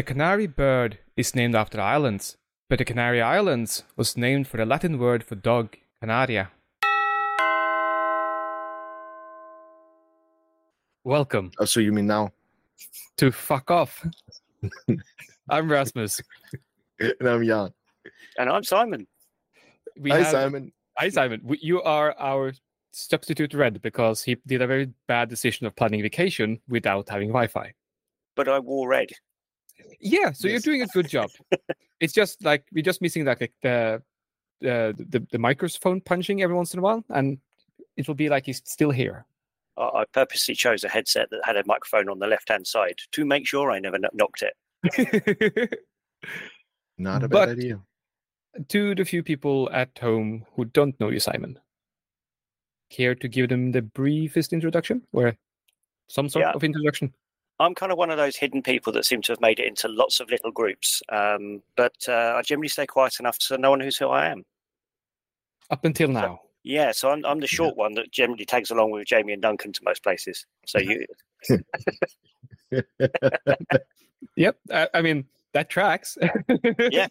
The Canary bird is named after islands, but the Canary Islands was named for the Latin word for dog, Canaria. Welcome Oh, so you mean now? to Fuck Off. I'm Rasmus. And I'm Jan. And I'm Simon. We Hi, have- Simon. Hi, Simon. We- You are our substitute red because he did a very bad decision of planning vacation without having Wi-Fi. But I wore red. Yeah, so you're doing a good job. it's just like we're just missing like, like the, the the the microphone punching every once in a while, and it will be like he's still here. I I purposely chose a headset that had a microphone on the left hand side to make sure I never kn- knocked it. Not a But- bad idea. to the few people at home who don't know you, Simon, care to give them the briefest introduction or some sort Yeah. of introduction? I'm kind of one of those hidden people that seem to have made it into lots of little groups. Um, but uh, I generally stay quiet enough so no one knows who I am. Up until now. Yeah, so I'm, I'm the short one that generally tags along with Jamie and Duncan to most places. So you, Yep. I, I mean that tracks. Yeah.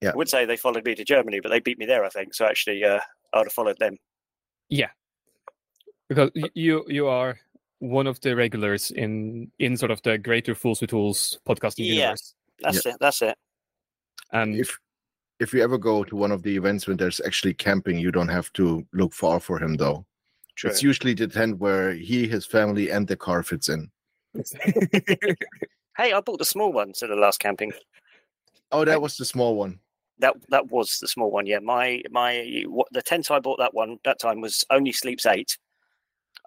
Yeah. I would say they followed me to Germany, but they beat me there, I think. So actually, uh, I'd have followed them. Yeah, because you you are one of the regulars in in sort of the greater Fools with Tools podcasting Yeah. universe, That's it. That's it. and if if you ever go to one of the events when there's actually camping, you don't have to look far for him though. True. It's usually the tent where he, his family, and the car fits in. Hey, I bought the small one at the last camping. Oh, that was the small one. That that was the small one. Yeah, my my what, the tent I bought that one that time was only sleeps eight,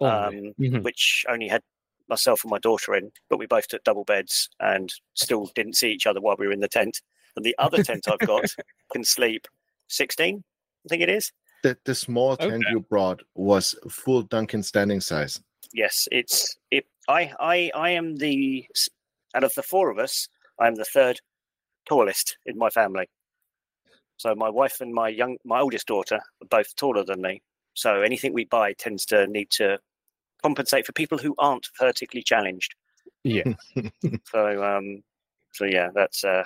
Only. um, Mhm. which only had myself and my daughter in, but we both took double beds and still didn't see each other while we were in the tent. And the other tent I've got can sleep sixteen, I think it is. The the small tent Okay. you brought was full Duncan standing size. Yes, it's it. I I I am the s- out of the four of us, I am the third tallest in my family. So my wife and my young my oldest daughter are both taller than me. So anything we buy tends to need to compensate for people who aren't vertically challenged. Yeah. So um so yeah, that's uh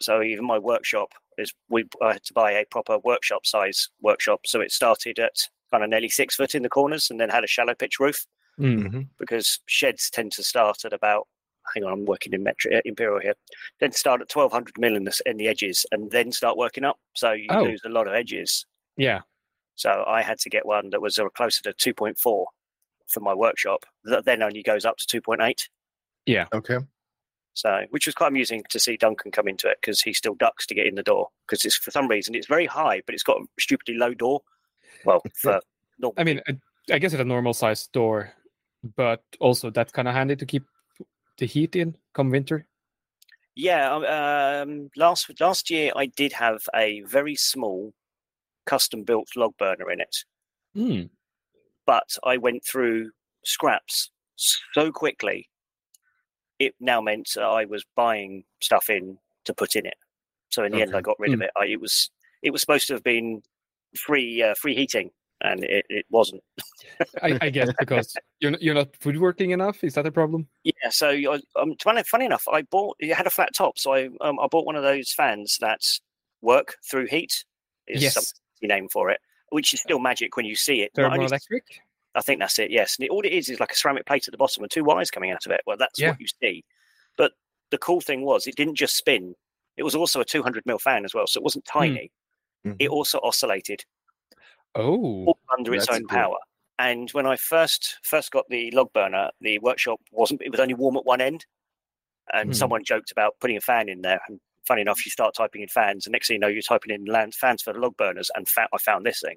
so even my workshop is we I had to buy a proper workshop size workshop. So it started at kind of nearly six foot in the corners and then had a shallow pitch roof Mm. because sheds tend to start at about hang on, I'm working in metro, uh, Imperial here. Then start at 1200 mil in the, in the edges and then start working up. So you Oh. lose a lot of edges. Yeah. So I had to get one that was uh, closer to 2.4 for my workshop. That then only goes up to 2.8. Yeah. Okay. So, which was quite amusing to see Duncan come into it because he still ducks to get in the door because it's for some reason it's very high, but it's got a stupidly low door. Well, for normal I mean, I, I guess it's a normal sized door, but also that's kind of handy to keep the heat in come winter. Yeah, um, um, last last year I did have a very small custom built log burner in it, Mm. but I went through scraps so quickly. It now meant that I was buying stuff in to put in it. So in the end, I got rid of it. I, it was it was supposed to have been free uh, free heating, and it, it wasn't. I, I guess because you're not, you're not woodworking enough. Is that a problem? Yeah, so I, um, funny, funny enough, I bought it had a flat top, so I um, I bought one of those fans that work through heat. Is Yes. some name for it, which is still magic when you see it. Thermoelectric. I think that's it. Yes, and it, all it is is like a ceramic plate at the bottom and two wires coming out of it. Well, that's Yeah. what you see. But the cool thing was, it didn't just spin; it was also a 200 mil fan as well, so it wasn't tiny. It Mhm. also oscillated Oh. under its own cool. power. And when I first first got the log burner, the workshop wasn't. It was only warm at one end, and Hmm. someone joked about putting a fan in there. And funny enough, you start typing in fans, and next thing you know, you're typing in land fans for the log burners, and fa- I found this thing.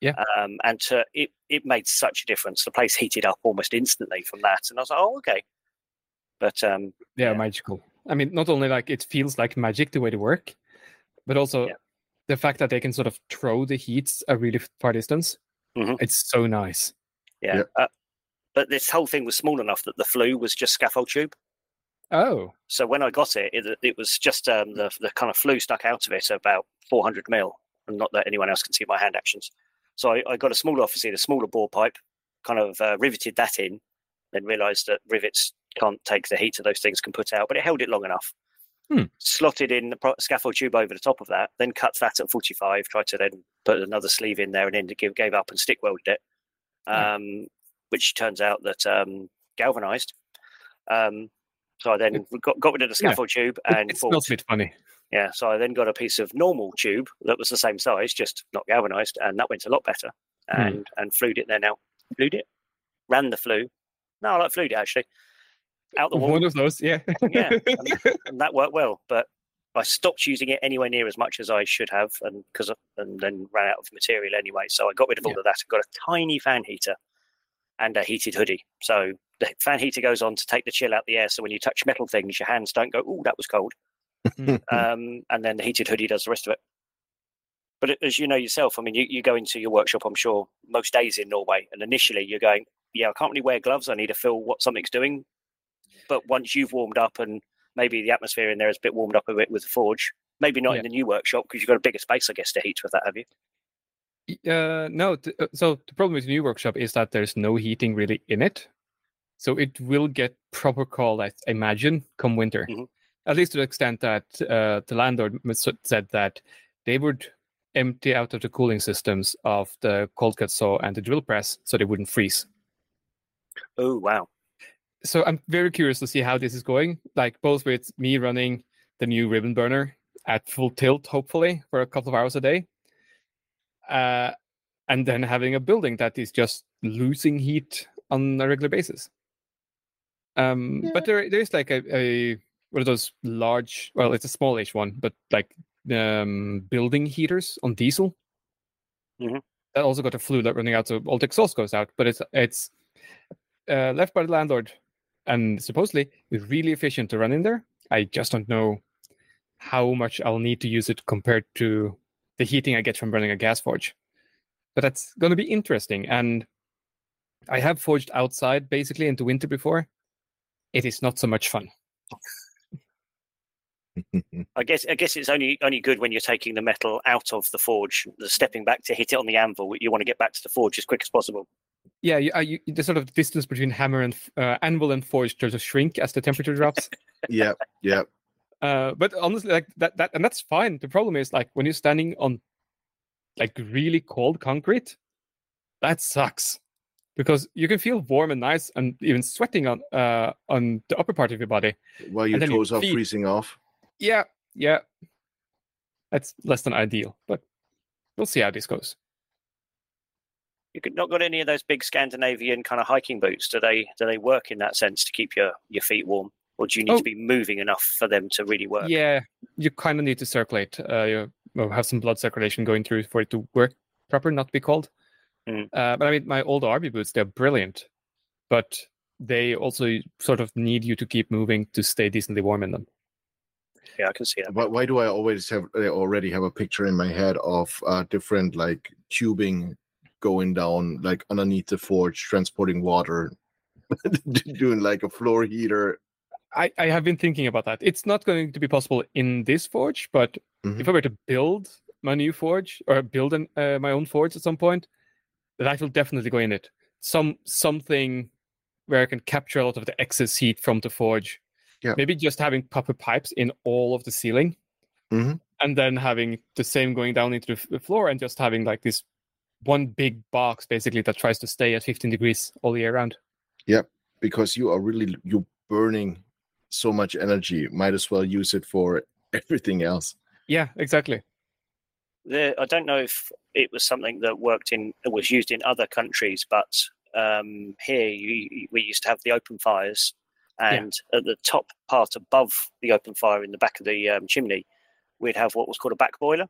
Yeah. Um, and to, it it made such a difference. The place heated up almost instantly from that, and I was like, oh okay. But um, yeah, Yeah. magical. I mean, not only like it feels like magic the way they work, but also Yeah. the fact that they can sort of throw the heats a really far distance. Mhm. It's so nice. yeah. Yeah. Uh, but this whole thing was small enough that the flue was just scaffold tube. Oh, So when I got it, it, it was just um, the the kind of flue stuck out of it about 400 mil, and not that anyone else can see my hand actions. So I, I got a smaller, obviously, a smaller bore pipe, kind of uh, riveted that in, then realised that rivets can't take the heat that those things can put out, but it held it long enough. Hmm. Slotted in the pro- scaffold tube over the top of that, then cut that at 45, tried to then put another sleeve in there and then give, gave up and stick welded it, Yeah. um, which turns out that um, galvanized. Um, so I then got, got rid of the Yeah. scaffold tube and it smells a bit funny. yeah, so I then got a piece of normal tube that was the same size, just not galvanized, and that went a lot better. Hmm. And and flued it there now. Flued it, ran the flue. No, I like flued it actually. Out the wall, One of those, yeah. yeah, and, and that worked well. But I stopped using it anywhere near as much as I should have, and because and then ran out of material anyway. So I got rid of all Yeah. of that and got a tiny fan heater and a heated hoodie. So the fan heater goes on to take the chill out the air. So when you touch metal things, your hands don't go, "Oh, that was cold." um, and then the heated hoodie does the rest of it. But as you know yourself, I mean, you, you go into your workshop, I'm sure, most days in Norway, and initially you're going, yeah, I can't really wear gloves. I need to feel what something's doing. But once you've warmed up and maybe the atmosphere in there is a bit warmed up a bit with the forge, maybe not Yeah. in the new workshop because you've got a bigger space, I guess, to heat with that, have you? Uh, no, th- uh, so the problem with the new workshop is that there's no heating really in it. So it will get proper cold, I imagine, come winter. Mhm. At least to the extent that uh, the landlord said that they would empty out of the cooling systems of the cold cut saw and the drill press so they wouldn't freeze. Oh, wow. So I'm very curious to see how this is going. Like both with me running the new ribbon burner at full tilt, hopefully for a couple of hours a day, uh, and then having a building that is just losing heat on a regular basis. Um, But there, there is like a, a one of those large. Well, it's a smallish one, but like um, building heaters on diesel. Mhm. That also got a flue that running out, so all the exhaust goes out. But it's it's uh, left by the landlord, and supposedly it's really efficient to run in there. I just don't know how much I'll need to use it compared to the heating I get from running a gas forge. But that's going to be interesting. And I have forged outside basically into winter before. It is not so much fun. I guess I guess it's only only good when you're taking the metal out of the forge, the stepping back to hit it on the anvil. You want to get back to the forge as quick as possible. Yeah, you, uh, you, the sort of distance between hammer and uh, anvil and forge starts to shrink as the temperature drops. yeah, yeah. Uh, but honestly, like that, that, and that's fine. The problem is like when you're standing on like really cold concrete, that sucks because you can feel warm and nice and even sweating on uh on the upper part of your body. While your And your toes are feet- freezing off. Yeah, yeah, that's less than ideal, but we'll see how this goes. You could not got any of those big Scandinavian kind of hiking boots. Do they do they work in that sense to keep your, your feet warm, or do you need Oh. to be moving enough for them to really work? Yeah, you kind of need to circulate. Uh, you have some blood circulation going through for it to work proper, not be cold. Mm. Uh, but I mean, my old army boots, they're brilliant, but they also sort of need you to keep moving to stay decently warm in them. Yeah, I can see that. Why, why do I always have I already have a picture in my head of uh, different like tubing going down like underneath the forge, transporting water, doing like a floor heater. I, I have been thinking about that. It's not going to be possible in this forge, but Mhm. if I were to build my new forge or build an, uh, my own forge at some point, that will definitely go in it. Some something where I can capture a lot of the excess heat from the forge. Yeah. Maybe just having copper pipes in all of the ceiling, Mhm. and then having the same going down into the the floor, and just having like this one big box basically that tries to stay at 15 degrees all year round. Yeah, because you are really you burning so much energy. Might as well use it for everything else. Yeah, exactly. The, I don't know if it was something that worked in was used in other countries, but um, here you, you- we used to have the open fires, and at the top part above the open fire in the back of the um, chimney, we'd have what was called a back boiler,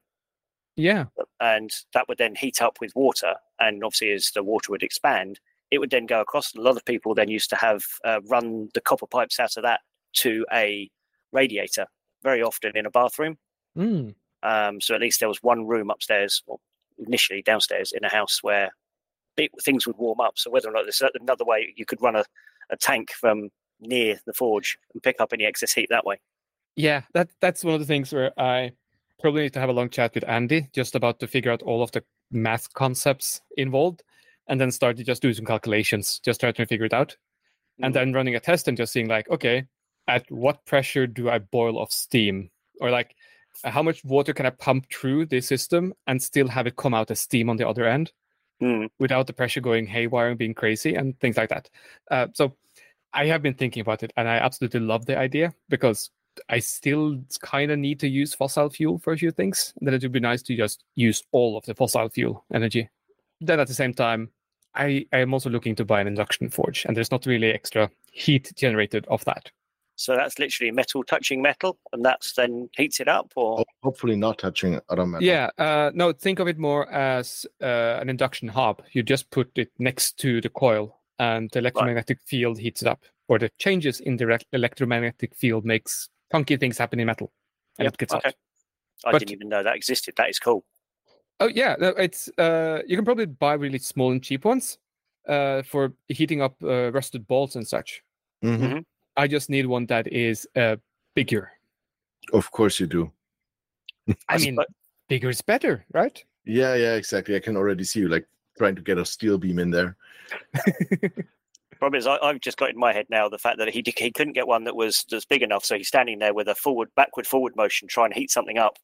Yeah, and that would then heat up with water. And obviously, as the water would expand, it would then go across. And a lot of people then used to have uh, run the copper pipes out of that to a radiator, very often in a bathroom. Mm. Um, so at least there was one room upstairs, or initially downstairs in a house where it, things would warm up. So whether or not there's another way you could run a, a tank from near the forge and pick up any excess heat that way. Yeah, that that's one of the things where I probably need to have a long chat with Andy just about to figure out all of the math concepts involved, and then start to just do some calculations, just try to figure it out. and Mm. then running a test and just seeing like, okay, at what pressure do I boil off steam, or like how much water can I pump through this system and still have it come out as steam on the other end Mm. without the pressure going haywire and being crazy and things like that. Uh, so I have been thinking about it, and I absolutely love the idea because I still kind of need to use fossil fuel for a few things. Then it would be nice to just use all of the fossil fuel energy. Then at the same time, I, I am also looking to buy an induction forge, and there's not really extra heat generated off that. So that's literally metal touching metal, and that's then heats it up, or Hopefully not touching other metal. Yeah, uh, no, think of it more as uh, an induction hob. You just put it next to the coil, and the electromagnetic field heats it up, or the changes in the rec- electromagnetic field makes funky things happen in metal, and Yep, it gets okay. hot. I But- didn't even know that existed. That is cool. Oh yeah, it's uh, you can probably buy really small and cheap ones uh, for heating up uh, rusted bolts and such. Mhm. I just need one that is uh, bigger. Of course you do. I mean, suppo- bigger is better, right? Yeah, yeah, exactly. I can already see you like trying to get a steel beam in there. problem is, I, I've just got in my head now the fact that he he couldn't get one that was that's big enough, so he's standing there with a forward, backward, forward motion, trying to heat something up,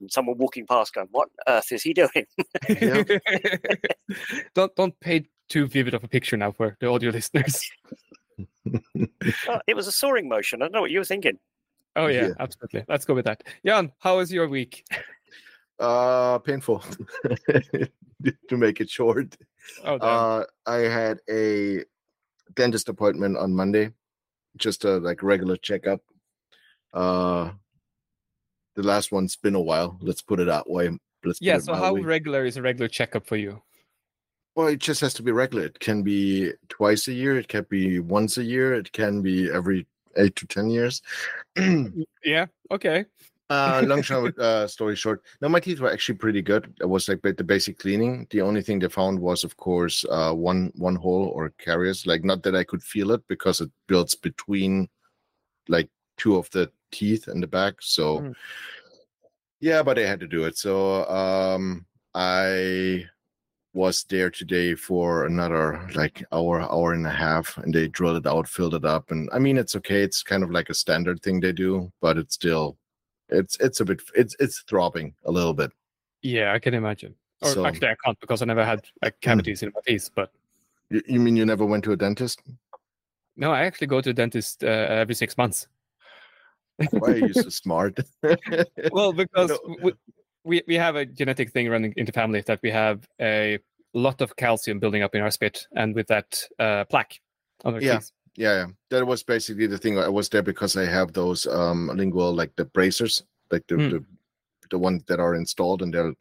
and someone walking past, going, "What on earth is he doing?" don't don't paint too vivid of a picture now for the audio listeners. Oh, it was a soaring motion. I don't know what you were thinking. Oh yeah, Yeah. absolutely. Let's go with that. Jan, how was your week? Uh painful to make it short. Oh, damn. Uh I had a dentist appointment on Monday. Just a like regular checkup. Uh the last one's been a while. Let's put it that way. Let's yeah. So how mildly. regular is a regular checkup for you? Well, it just has to be regular. It can be twice a year. It can be once a year. It can be every eight to ten years. Yeah. Okay. uh, long uh, story short. No, my teeth were actually pretty good. It was like the basic cleaning. The only thing they found was, of course, uh, one one hole or caries. Like not that I could feel it because it builds between like two of the teeth in the back. So Mm. yeah, but I had to do it. So um, I was there today for another like hour, hour and a half, and they drilled it out, filled it up, and I mean it's okay. It's kind of like a standard thing they do, but it's still, it's it's a bit, it's it's throbbing a little bit. Yeah, I can imagine. Or So- actually, I can't because I never had like cavities in my teeth. But You, you mean you never went to a dentist? no, I actually go to the dentist uh, every six months. Why are you so smart? well, because No. we, we we have a genetic thing running into family that we have a lot of calcium building up in our spit, and with that uh, plaque on our Yeah. teeth. yeah, yeah, that was basically the thing. I was there because I have those um lingual like the bracers, like the Mm. the, the ones that are installed and they're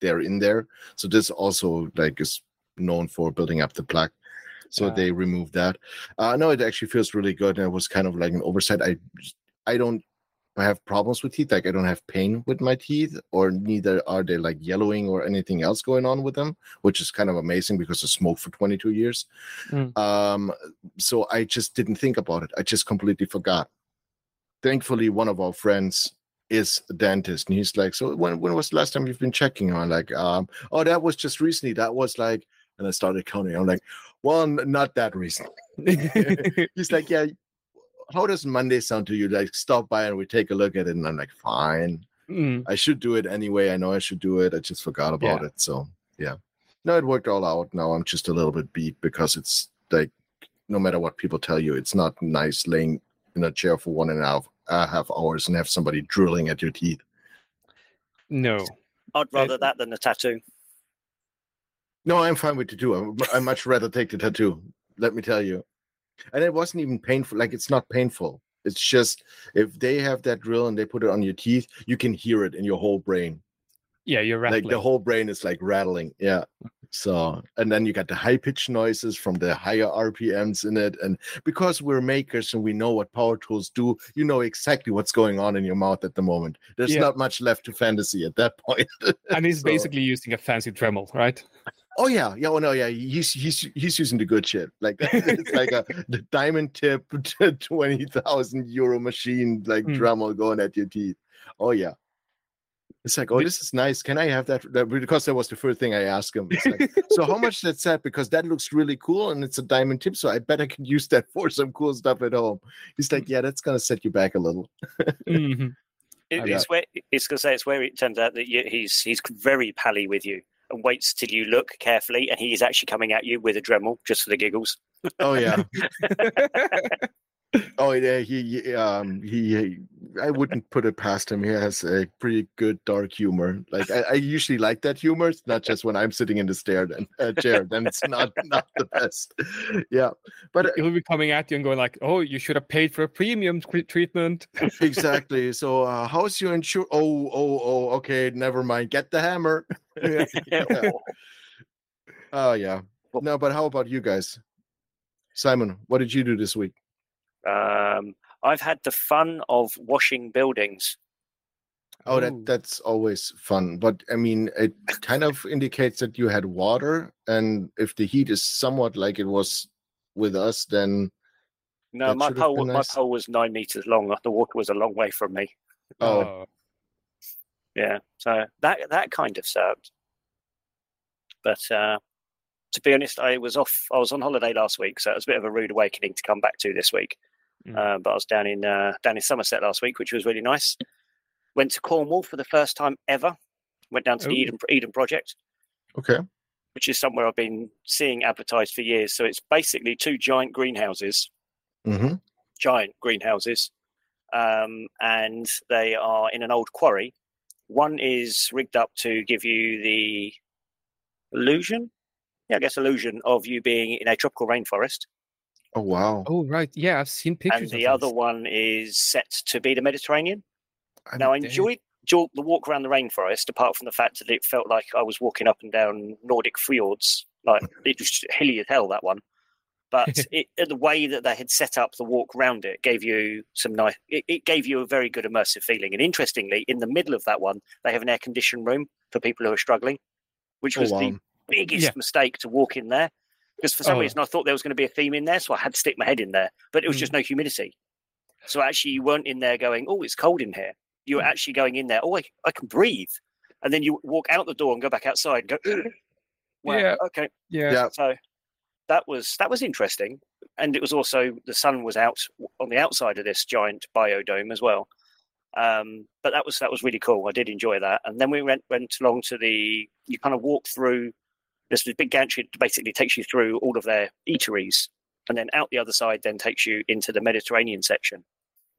they're in there. So this also like is known for building up the plaque. So Yeah. they removed that. Uh no, it actually feels really good. And it was kind of like an oversight. I I don't have problems with teeth. Like I don't have pain with my teeth, or neither are they like yellowing or anything else going on with them, which is kind of amazing because I smoked for 22 years. Mm. Um, so I just didn't think about it. I just completely forgot. Thankfully, one of our friends is a dentist, and he's like, "So when when was the last time you've been checking?" I'm like, um, "Oh, that was just recently. That was like," and I started counting. I'm like, "Well, not that recent." He's like, "Yeah." How does Monday sound to you? Like, stop by and we take a look at it, and I'm like, "Fine." Mm, I should do it anyway. I know I should do it. I just forgot about it. So yeah. No, it worked all out. Now I'm just a little bit beat because it's like no matter what people tell you, it's not nice laying in a chair for one and a half, a half hours and have somebody drilling at your teeth. no. I'd rather that than a tattoo. No, I'm fine with the two. I I much rather take the tattoo. Let me tell you. And it wasn't even painful. Like it's not painful. It's just if they have that drill and they put it on your teeth, you can hear it in your whole brain. Yeah, you're rattling. like the whole brain is like rattling yeah so and then you got the high pitch noises from the higher rpms in it and because we're makers and we know what power tools do you know exactly what's going on in your mouth at the moment there's Yeah. not much left to fantasy at that point and he's so- basically using a fancy Dremel, right? Oh yeah yeah oh no yeah he's he's he's using the good shit like it's like a the diamond tip 20000 euro machine like Hmm. Dremel going at your teeth oh yeah It's like, oh, this is nice. Can I have that? that because that was the first thing I asked him. It's like, so how much that's that? Because that looks really cool and it's a diamond tip. So I bet I can use that for some cool stuff at home. He's like, yeah, that's gonna set you back a little. Mhm. It, it's where it's going to say it's where it turns out that you, he's he's very pally with you and waits till you look carefully, and he is actually coming at you with a Dremel just for the giggles. Oh yeah. Oh yeah. He, he um he, he- I wouldn't put it past him. He has a pretty good dark humor. Like I, I usually like that humor. It's not just when I'm sitting in the stair then uh, chair. Then it's not not the best. Yeah. But uh, He'll be coming at you and going like, "Oh, you should have paid for a premium treatment." exactly. So uh, how's your insurance? Oh, oh, oh. Okay, never mind. Get the hammer. Yeah. Oh yeah. No, but how about you guys? Simon, what did you do this week? Um, I've had the fun of washing buildings. Oh, that that's always fun. But I mean, it kind of indicates that you had water, and if the heat is somewhat like it was with us, then No, my should have pole been my nice. pole was nine meters long. The water was a long way from me. oh, Yeah, so that that kind of served. But uh, to be honest, I was off. I was on holiday last week, so it was a bit of a rude awakening to come back to this week. Mm. Uh, but I was down in uh, down in Somerset last week, which was really nice. Went to Cornwall for the first time ever. Went down to the Eden Eden Project, okay. which is somewhere I've been seeing advertised for years. So it's basically two giant greenhouses mm-hmm. giant greenhouses, um, and they are in an old quarry. One is rigged up to give you the illusion, yeah, I guess illusion of you being in a tropical rainforest, Oh wow. Oh right, yeah, I've seen pictures. and of the other this. one is set to be the Mediterranean. I'm Now, I enjoyed jo- the walk around the rainforest, apart from the fact that it felt like I was walking up and down Nordic fjords. Like it was hilly as hell that one. But it, the way that they had set up the walk round it gave you some nice. It, it gave you a very good immersive feeling. And interestingly, in the middle of that one, they have an air conditioned room for people who are struggling, which Oh, was the wow. Biggest Yeah. mistake to walk in there. Because for some Oh. reason I thought there was going to be a theme in there, so I had to stick my head in there. But it was Mm. just no humidity. So actually, you weren't in there going, "Oh, it's cold in here." You were Mm. actually going in there. Oh, I, I can breathe, and then you walk out the door and go back outside and go. wow, Yeah. Okay. Yeah. Yeah. So that was that was interesting, and it was also the sun was out on the outside of this giant biodome as well. Um, but that was that was really cool. I did enjoy that. And then we went went along to the. You kind of walk through. This big gantry basically takes you through all of their eateries, and then out the other side then takes you into the Mediterranean section,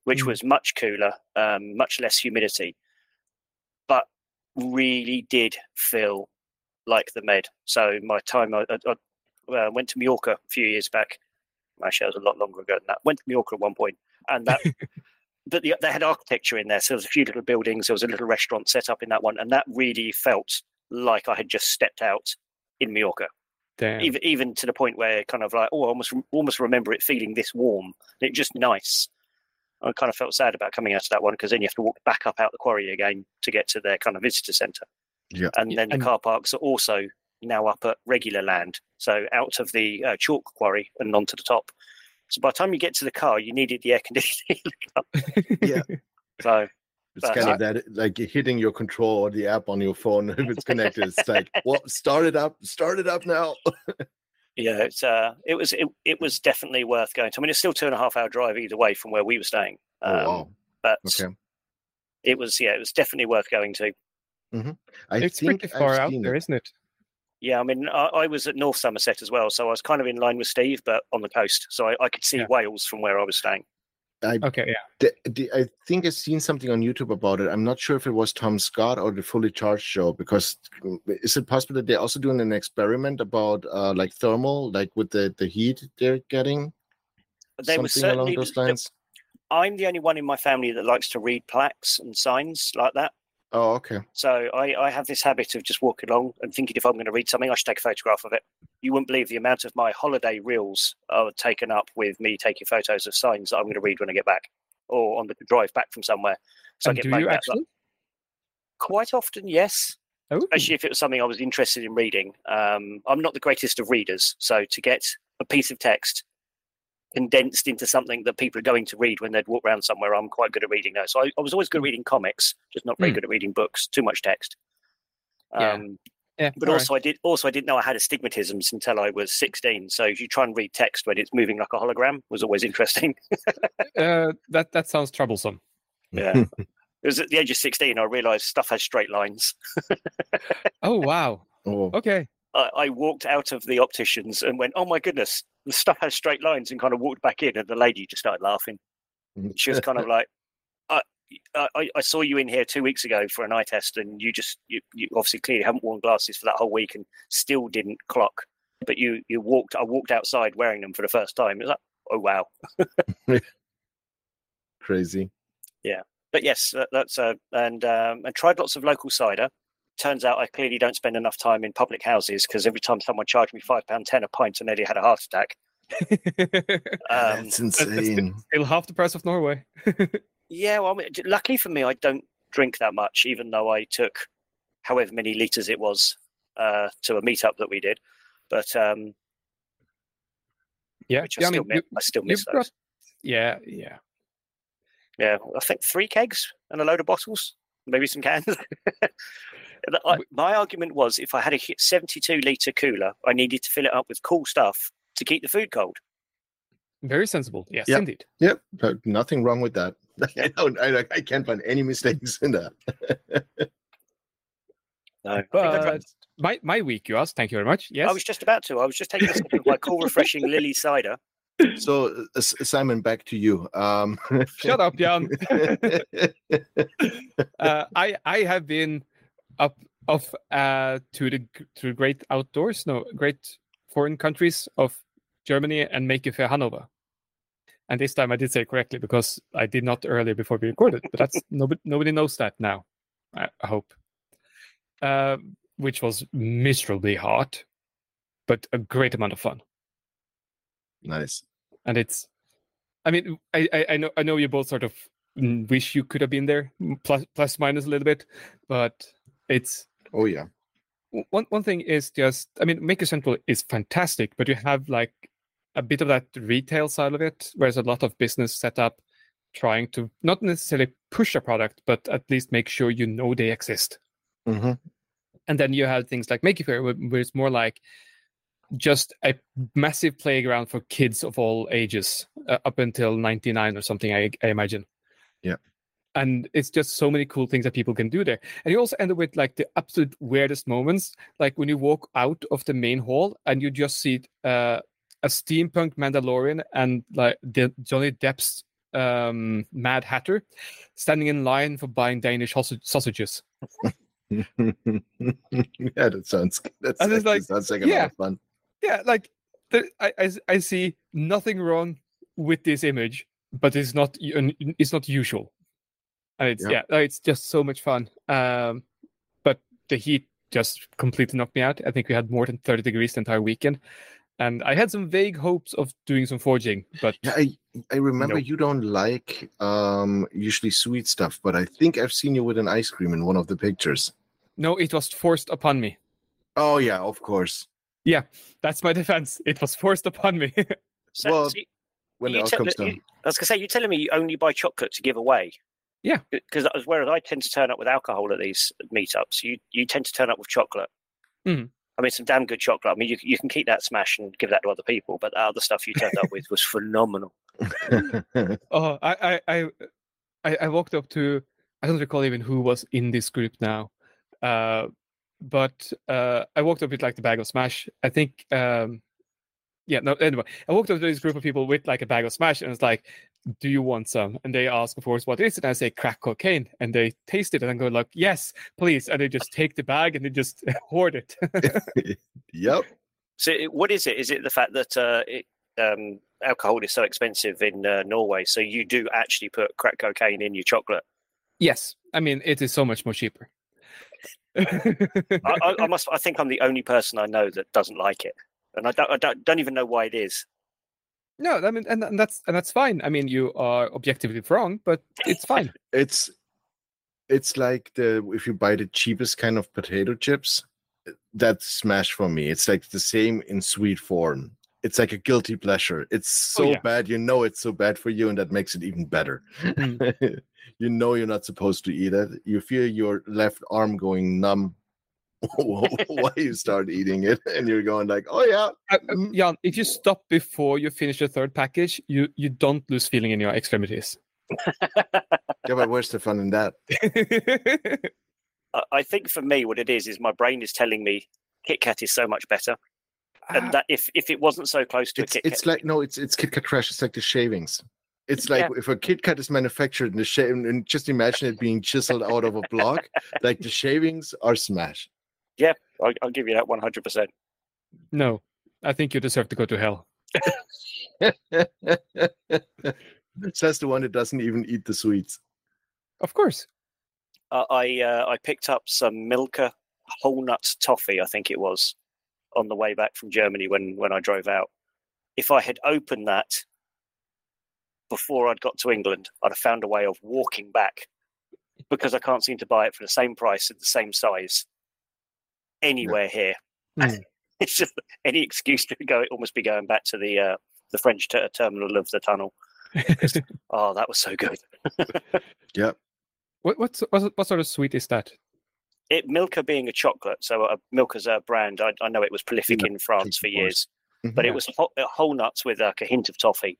which Mm. was much cooler, um, much less humidity, but really did feel like the Med. So my time, I, I, I uh, went to Mallorca a few years back. Actually, that was a lot longer ago than that. Went to Mallorca at one point, and that. But the, they had architecture in there, so there was a few little buildings. There was a little restaurant set up in that one, and that really felt like I had just stepped out in Mallorca. Damn. even even to the point where kind of like oh I almost almost remember it feeling this warm. It just nice. I kind of felt sad about coming out of that one because then you have to walk back up out the quarry again to get to their kind of visitor centre Yeah. and then the and- car parks are also now up at regular land. So out of the uh, chalk quarry and onto the top. So by the time you get to the car you needed the air conditioning. Yeah. so It's But kind of that like hitting your control or the app on your phone if it's connected. It's like, well, start it up, start it up now. yeah it's uh it was it, it was definitely worth going to I mean it's still two and a half hour drive either way from where we were staying Oh, um, wow. but Okay. it was yeah it was definitely worth going to I it's think pretty I've far out seen there, it. isn't it? yeah i mean I, I was at north somerset as well so i was kind of in line with steve but on the coast so i, I could see Yeah. wales from where i was staying Okay, yeah. The- the- I think I've seen something on YouTube about it. I'm not sure if it was Tom Scott or the Fully Charged show because mm, is it possible that they're also doing an experiment about uh, like thermal, like with the, the heat they're getting? they were Something along those lines. i'm the only one in my family that likes to read plaques and signs like that Oh, okay. so I, I have this habit of just walking along and thinking if i'm going to read something i should take a photograph of it you wouldn't believe the amount of my holiday reels are taken up with me taking photos of signs that i'm going to read when i get back or on the drive back from somewhere so And i get do you actually? quite often yes Oh, especially if it was something I was interested in reading. Um, I'm not the greatest of readers, so to get a piece of text condensed into something that people are going to read when they'd walk around somewhere. I'm quite good at reading those. So I, I was always good at reading comics, just not very Hmm. good at reading books. Too much text. Um, Yeah, but all right. also I did also I didn't know I had astigmatisms until I was 16. So if you try and read text when it's moving like a hologram was always interesting. uh, that that sounds troublesome. yeah. It was at the age of 16 I realized stuff has straight lines. Oh wow. oh, Okay. I, I walked out of the opticians and went, "Oh my goodness, the stuff has straight lines," and kind of walked back in, and the lady just started laughing. She was kind of like, I, I, I saw you in here two weeks ago for an eye test, and you just, you, you obviously clearly haven't worn glasses for that whole week and still didn't clock. But you, you walked, I walked outside wearing them for the first time. It was like, oh wow. crazy. Yeah, but yes, that, that's uh, and um, and tried lots of local cider. Turns out I clearly don't spend enough time in public houses because every time someone charged me five pound ten a pint, I nearly had a heart attack. Um, That's that's insane. Still half the price of Norway. Yeah, well, I mean, luckily for me, I don't drink that much, even though I took however many liters it was uh, to a meetup that we did. But um, yeah. which I yeah, I still, mean, mi- you, I still miss those. got, yeah, yeah. Yeah, I think three kegs and a load of bottles, maybe some cans. I- my argument was, if I had a 72 liter cooler, I needed to fill it up with cool stuff to keep the food cold. Very sensible. Yes, Yep. indeed. Yep, nothing wrong with that. I, don't, I, I can't find any mistakes in that. No, I, think I'd But my my week, you asked. Thank you very much. Yes. I was just about to. I was just taking a sip of my cool, refreshing Lily cider. So, uh, Simon, back to you. Um, Shut up, Jan. uh, I I have been up off uh, to the to great outdoors, no, great foreign countries of Germany and Maker Faire Hanover. And this time I did say it correctly because I did not earlier before we recorded. But that's nobody nobody knows that now. I, I hope. Uh, which was miserably hard, but a great amount of fun. nice. and it's i mean i i, I know i know you both sort of wish you could have been there plus plus minus a little bit but it's Oh yeah. one one thing is just i mean maker central is fantastic but you have like a bit of that retail side of it where there's a lot of business set up trying to not necessarily push a product but at least make sure you know they exist hmm and then you have things like Maker Faire, where, where it's more like just a massive playground for kids of all ages uh, up until 99 or something, I, I imagine. Yeah. And it's just so many cool things that people can do there. And you also end up with like the absolute weirdest moments, like when you walk out of the main hall and you just see uh, a steampunk Mandalorian and like the Johnny Depp's um, Mad Hatter standing in line for buying Danish sausage- sausages. yeah, that sounds. That's And like, sounds like a yeah. lot of fun. yeah like the, I, I I see nothing wrong with this image but it's not it's not usual and it's Yeah. yeah, it's just so much fun um but the heat just completely knocked me out i think we had more than 30 degrees the entire weekend and i had some vague hopes of doing some forging but Yeah, I I remember Nope. you don't like um usually sweet stuff, but I think I've seen you with an ice cream in one of the pictures. no it was forced upon me Oh yeah, of course. Yeah, that's my defense it was forced upon me So, Well, so you- When you it all tell- comes you- down. I was going to say, you're telling me you only buy chocolate to give away. Yeah. Because whereas I tend to turn up with alcohol at these meetups, you, you tend to turn up with chocolate. Mhm. I mean, some damn good chocolate. I mean, you, you can keep that smash and give that to other people, but the other stuff you turned up with was phenomenal. Oh, I, I, I, I, walked up to. I don't recall even who was in this group now, uh, but uh, I walked up with like the bag of Smash. I think, um, yeah, no. Anyway, I walked up to this group of people with like a bag of Smash, and it's like, "Do you want some?" And they ask, of course, what is it? And I say, "Crack cocaine," and they taste it and go like, "Yes, please," and they just take the bag and they just hoard it. yep. So, what is it? Is it the fact that uh, it, um, alcohol is so expensive in uh, Norway? So you do actually put crack cocaine in your chocolate? yes, I mean it is so much more cheaper. I, I, I must. I think I'm the only person I know that doesn't like it, and I don't. I don't, don't even know why it is. No, I mean, and, and that's and that's fine. I mean, you are objectively wrong, but it's fine. It's it's like the if you buy the cheapest kind of potato chips, that's smash for me. It's like the same in sweet form. it's like a guilty pleasure. It's so Oh, yeah. bad, you know it's so bad for you, and that makes it even better. Mm. you know you're not supposed to eat it. You feel your left arm going numb while you start eating it, and you're going like, "Oh yeah, Uh, uh, Mm. Jan, if you stop before you finish the third package, you you don't lose feeling in your extremities. yeah." But where's the fun in that? I- I think for me, what it is is my brain is telling me Kit Kat is so much better, and that if if it wasn't so close to It's a Kit it's Kat, like no, it's it's Kit Kat trash. It's like the shavings. It's like Yeah. if a Kit Kat is manufactured in the shave, and just imagine it being chiseled out of a block. like the shavings are smash. I'll, I'll give you that one hundred percent. no, I think you deserve to go to hell. Says the one that doesn't even eat the sweets. Of course. Uh, I uh, I picked up some Milka whole nut toffee, I think it was, on the way back from Germany when when I drove out. If I had opened that before I'd got to England, I'd have found a way of walking back because I can't seem to buy it for the same price at the same size anywhere here. Mm. it's just any excuse to go. It almost be going back to the uh, the French ter- terminal of the tunnel. Oh, that was so good. Yeah. What what's, what what sort of sweet is that? it Milka being a chocolate, so uh, Milka's a brand. I, I know it was prolific Yeah, in France for of course. years, Mhm. but Yeah. it was whole, uh, whole nuts with like a hint of toffee,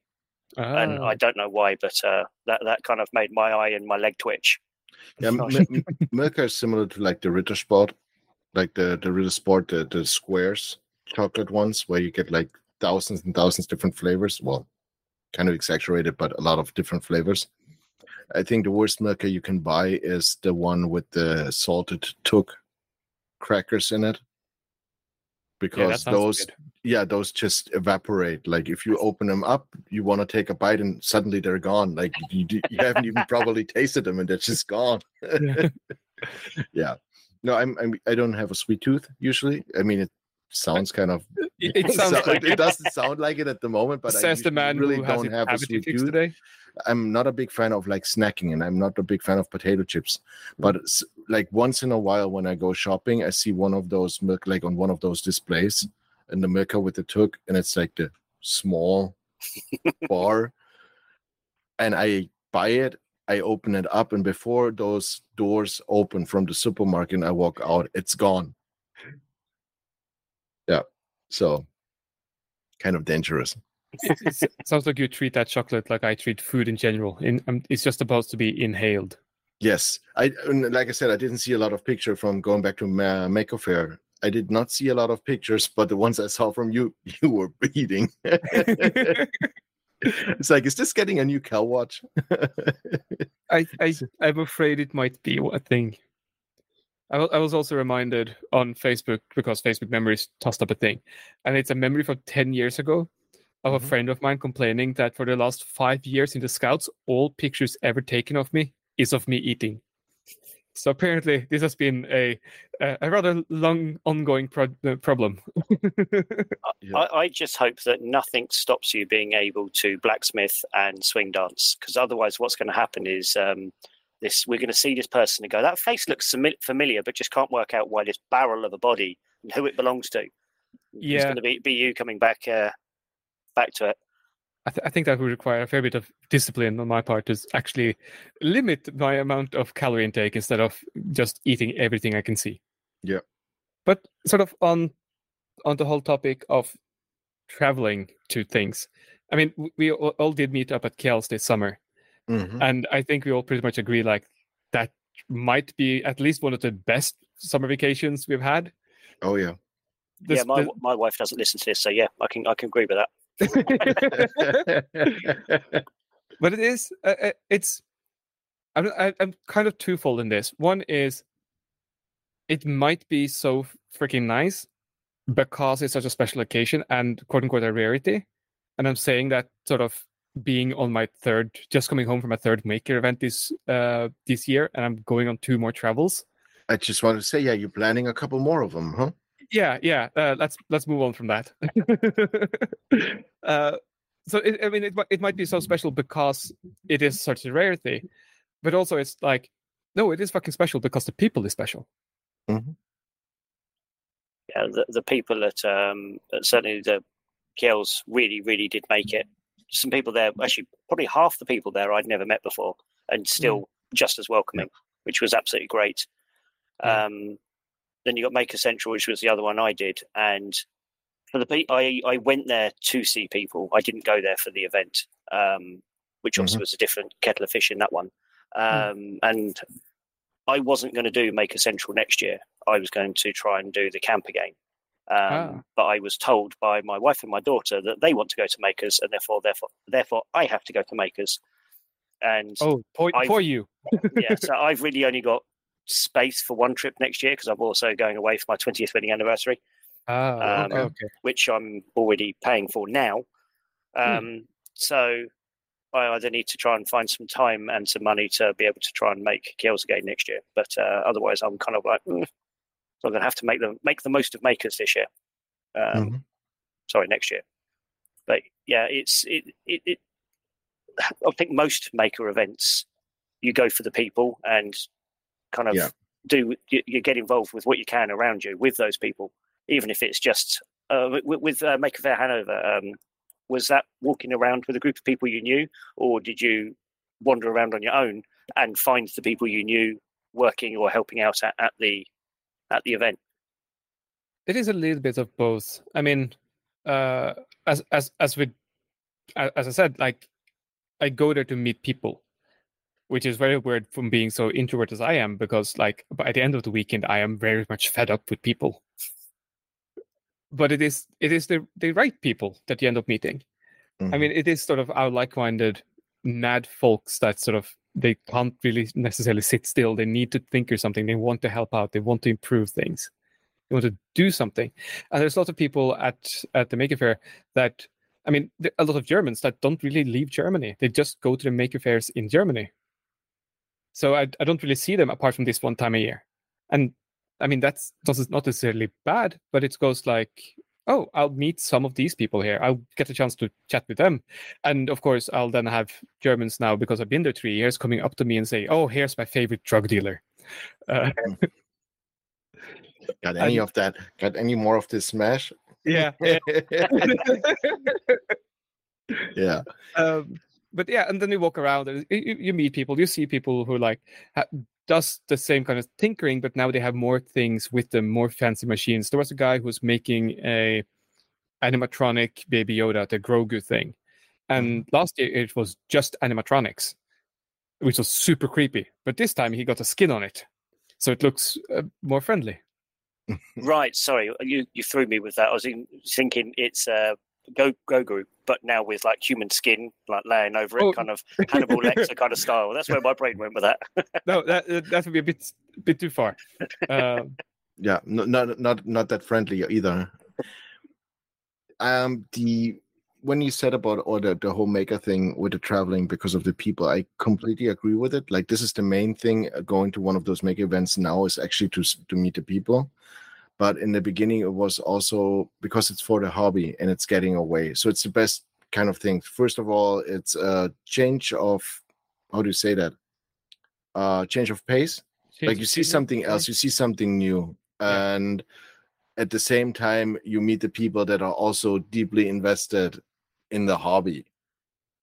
and I don't know why, but uh, that that kind of made my eye and my leg twitch. Yeah, M- M- Milka is similar to like the Ritter Sport, like the the real Sport, the, the squares chocolate ones, where you get like thousands and thousands different flavors. Well, kind of exaggerated, but a lot of different flavors. I think the worst Milka you can buy is the one with the salted TUC crackers in it, because sounds those good. yeah those just evaporate like if you open them up you want to take a bite and suddenly they're gone like you, you haven't even probably tasted them and they're just gone Yeah. yeah no I'm, I'm i don't have a sweet tooth usually. I mean it sounds kind of It, it sounds so- like it doesn't sound like it at the moment but I Says the man really don't have a sweet tooth. today. i'm not a big fan of like snacking and i'm not a big fan of potato chips. But like once in a while when i go shopping i see one of those milk like on one of those displays and the milka with the TUC and it's like the small bar and i buy it i open it up and before those doors open from the supermarket and i walk out it's gone yeah so kind of dangerous It, it sounds like you treat that chocolate like I treat food in general. In um, it's just supposed to be inhaled. Yes, I like I said, I didn't see a lot of picture from going back to Ma- Maker Faire. I did not see a lot of pictures, but the ones I saw from you, you were eating. it's like, is this getting a new cow watch? I, I I'm afraid it might be a thing. I I was also reminded on Facebook because Facebook Memories tossed up a thing, and it's a memory from ten years ago of a Mhm. friend of mine complaining that for the last five years in the Scouts, all pictures ever taken of me is of me eating. So apparently, this has been a a, a rather long ongoing pro- uh, problem. Yeah. I, I just hope that nothing stops you being able to blacksmith and swing dance, because otherwise, what's going to happen is um, this: we're going to see this person and go, "That face looks familiar," but just can't work out why this barrel of a body and who it belongs to. It's Yeah. going to be, be you coming back uh, back to it. I, th- I think that would require a fair bit of discipline on my part to actually limit my amount of calorie intake instead of just eating everything I can see. Yeah. But sort of on on the whole topic of traveling to things. I mean, we all all did meet up at Kels this summer, Mhm. and I think we all pretty much agree like that might be at least one of the best summer vacations we've had. Oh yeah. This- yeah, my the- my wife doesn't listen to this, so yeah, I can I can agree with that. But it is uh, uh, it's I'm, I'm kind of twofold in this. One is it might be so freaking nice because it's such a special occasion and quote unquote a rarity. And i'm saying that sort of being on my third just coming home from a third maker event this uh this year and i'm going on two more travels. I just wanted to say, yeah, you're planning a couple more of them, huh? Yeah yeah uh, let's let's move on from that uh so it, i mean it, it might be so special because it is such a rarity but also it's like no it is fucking special because the people is special Yeah, the, the people at um, certainly the Kiel's really, really did make it. Some people there, actually, probably half the people there I'd never met before, and still just as welcoming, which was absolutely great. Yeah. Um, then you got Maker Central, which was the other one I did, and for the pe- I I went there to see people. I didn't go there for the event, um, which obviously was a different kettle of fish in that one. Um, And I wasn't going to do Maker Central next year. I was going to try and do the camp again. Um, Ah. But I was told by my wife and my daughter that they want to go to Makers, and therefore, therefore, therefore, I have to go to Makers. And Oh, poor, I've- poor you. yeah, so I've really only got space for one trip next year because I'm also going away for my 20th wedding anniversary, Ah, Um, okay, okay. which I'm already paying for now. Um, So I either need to try and find some time and some money to be able to try and make Kiel's again next year. But uh, otherwise, I'm kind of like, mm, so I'm going to have to make them make the most of makers this year. Um, Mhm. Sorry, next year. But yeah, it's it, it it. I think most maker events, you go for the people and kind of Yeah. do you, you get involved with what you can around you with those people, even if it's just uh, with, with uh, Maker Faire Hanover. Um, was that walking around with a group of people you knew, or did you wander around on your own and find the people you knew working or helping out at, at the at the event? It is a little bit of both. I mean, uh, as as as with a- as I said, like I go there to meet people, which is very weird from being so introvert as I am, because like by the end of the weekend, I am very much fed up with people. But it is it is the the right people that you end up meeting. I Mhm. mean, it is sort of our like-minded mad folks that sort of they can't really necessarily sit still. They need to think or something. They want to help out. They want to improve things. They want to do something. And there's lots of people at at the Maker Faire that I mean, a lot of Germans that don't really leave Germany. They just go to the Maker Faires in Germany. So I, I don't really see them apart from this one time a year. And I mean, that's not necessarily bad, but it goes like, oh, I'll meet some of these people here. I'll get a chance to chat with them. And of course, I'll then have Germans now, because I've been there three years, coming up to me and say, oh, here's my favorite drug dealer. Uh, Got any and- of that? Got any more of this smash? yeah. yeah. um, but yeah, and then you walk around and you, you- meet people. You see people who like ha- does the same kind of tinkering, but now they have more things with them, more fancy machines. There was a guy who was making a animatronic Baby Yoda, the Grogu thing, and last year it was just animatronics, which was super creepy. But this time he got a skin on it, so it looks uh, more friendly. Right. Sorry, you you threw me with that. I was in, thinking it's uh, Go Go Group, but now with like human skin, like laying over it, Oh. kind of Hannibal Lecter kind of style. That's where my brain went with that. No, that that would be a bit bit too far. Um, yeah no, not not not that friendly either um the when you said about all the, the whole maker thing with the traveling because of the people i completely agree with it like this is the main thing uh, going to one of those maker events now is actually to to meet the people but in the beginning it was also because it's for the hobby and it's getting away. So it's the best kind of thing. First of all it's a change of how do you say that? Uh change of pace. Like you see something else you see something new Yeah. and at the same time you meet the people that are also deeply invested in the hobby.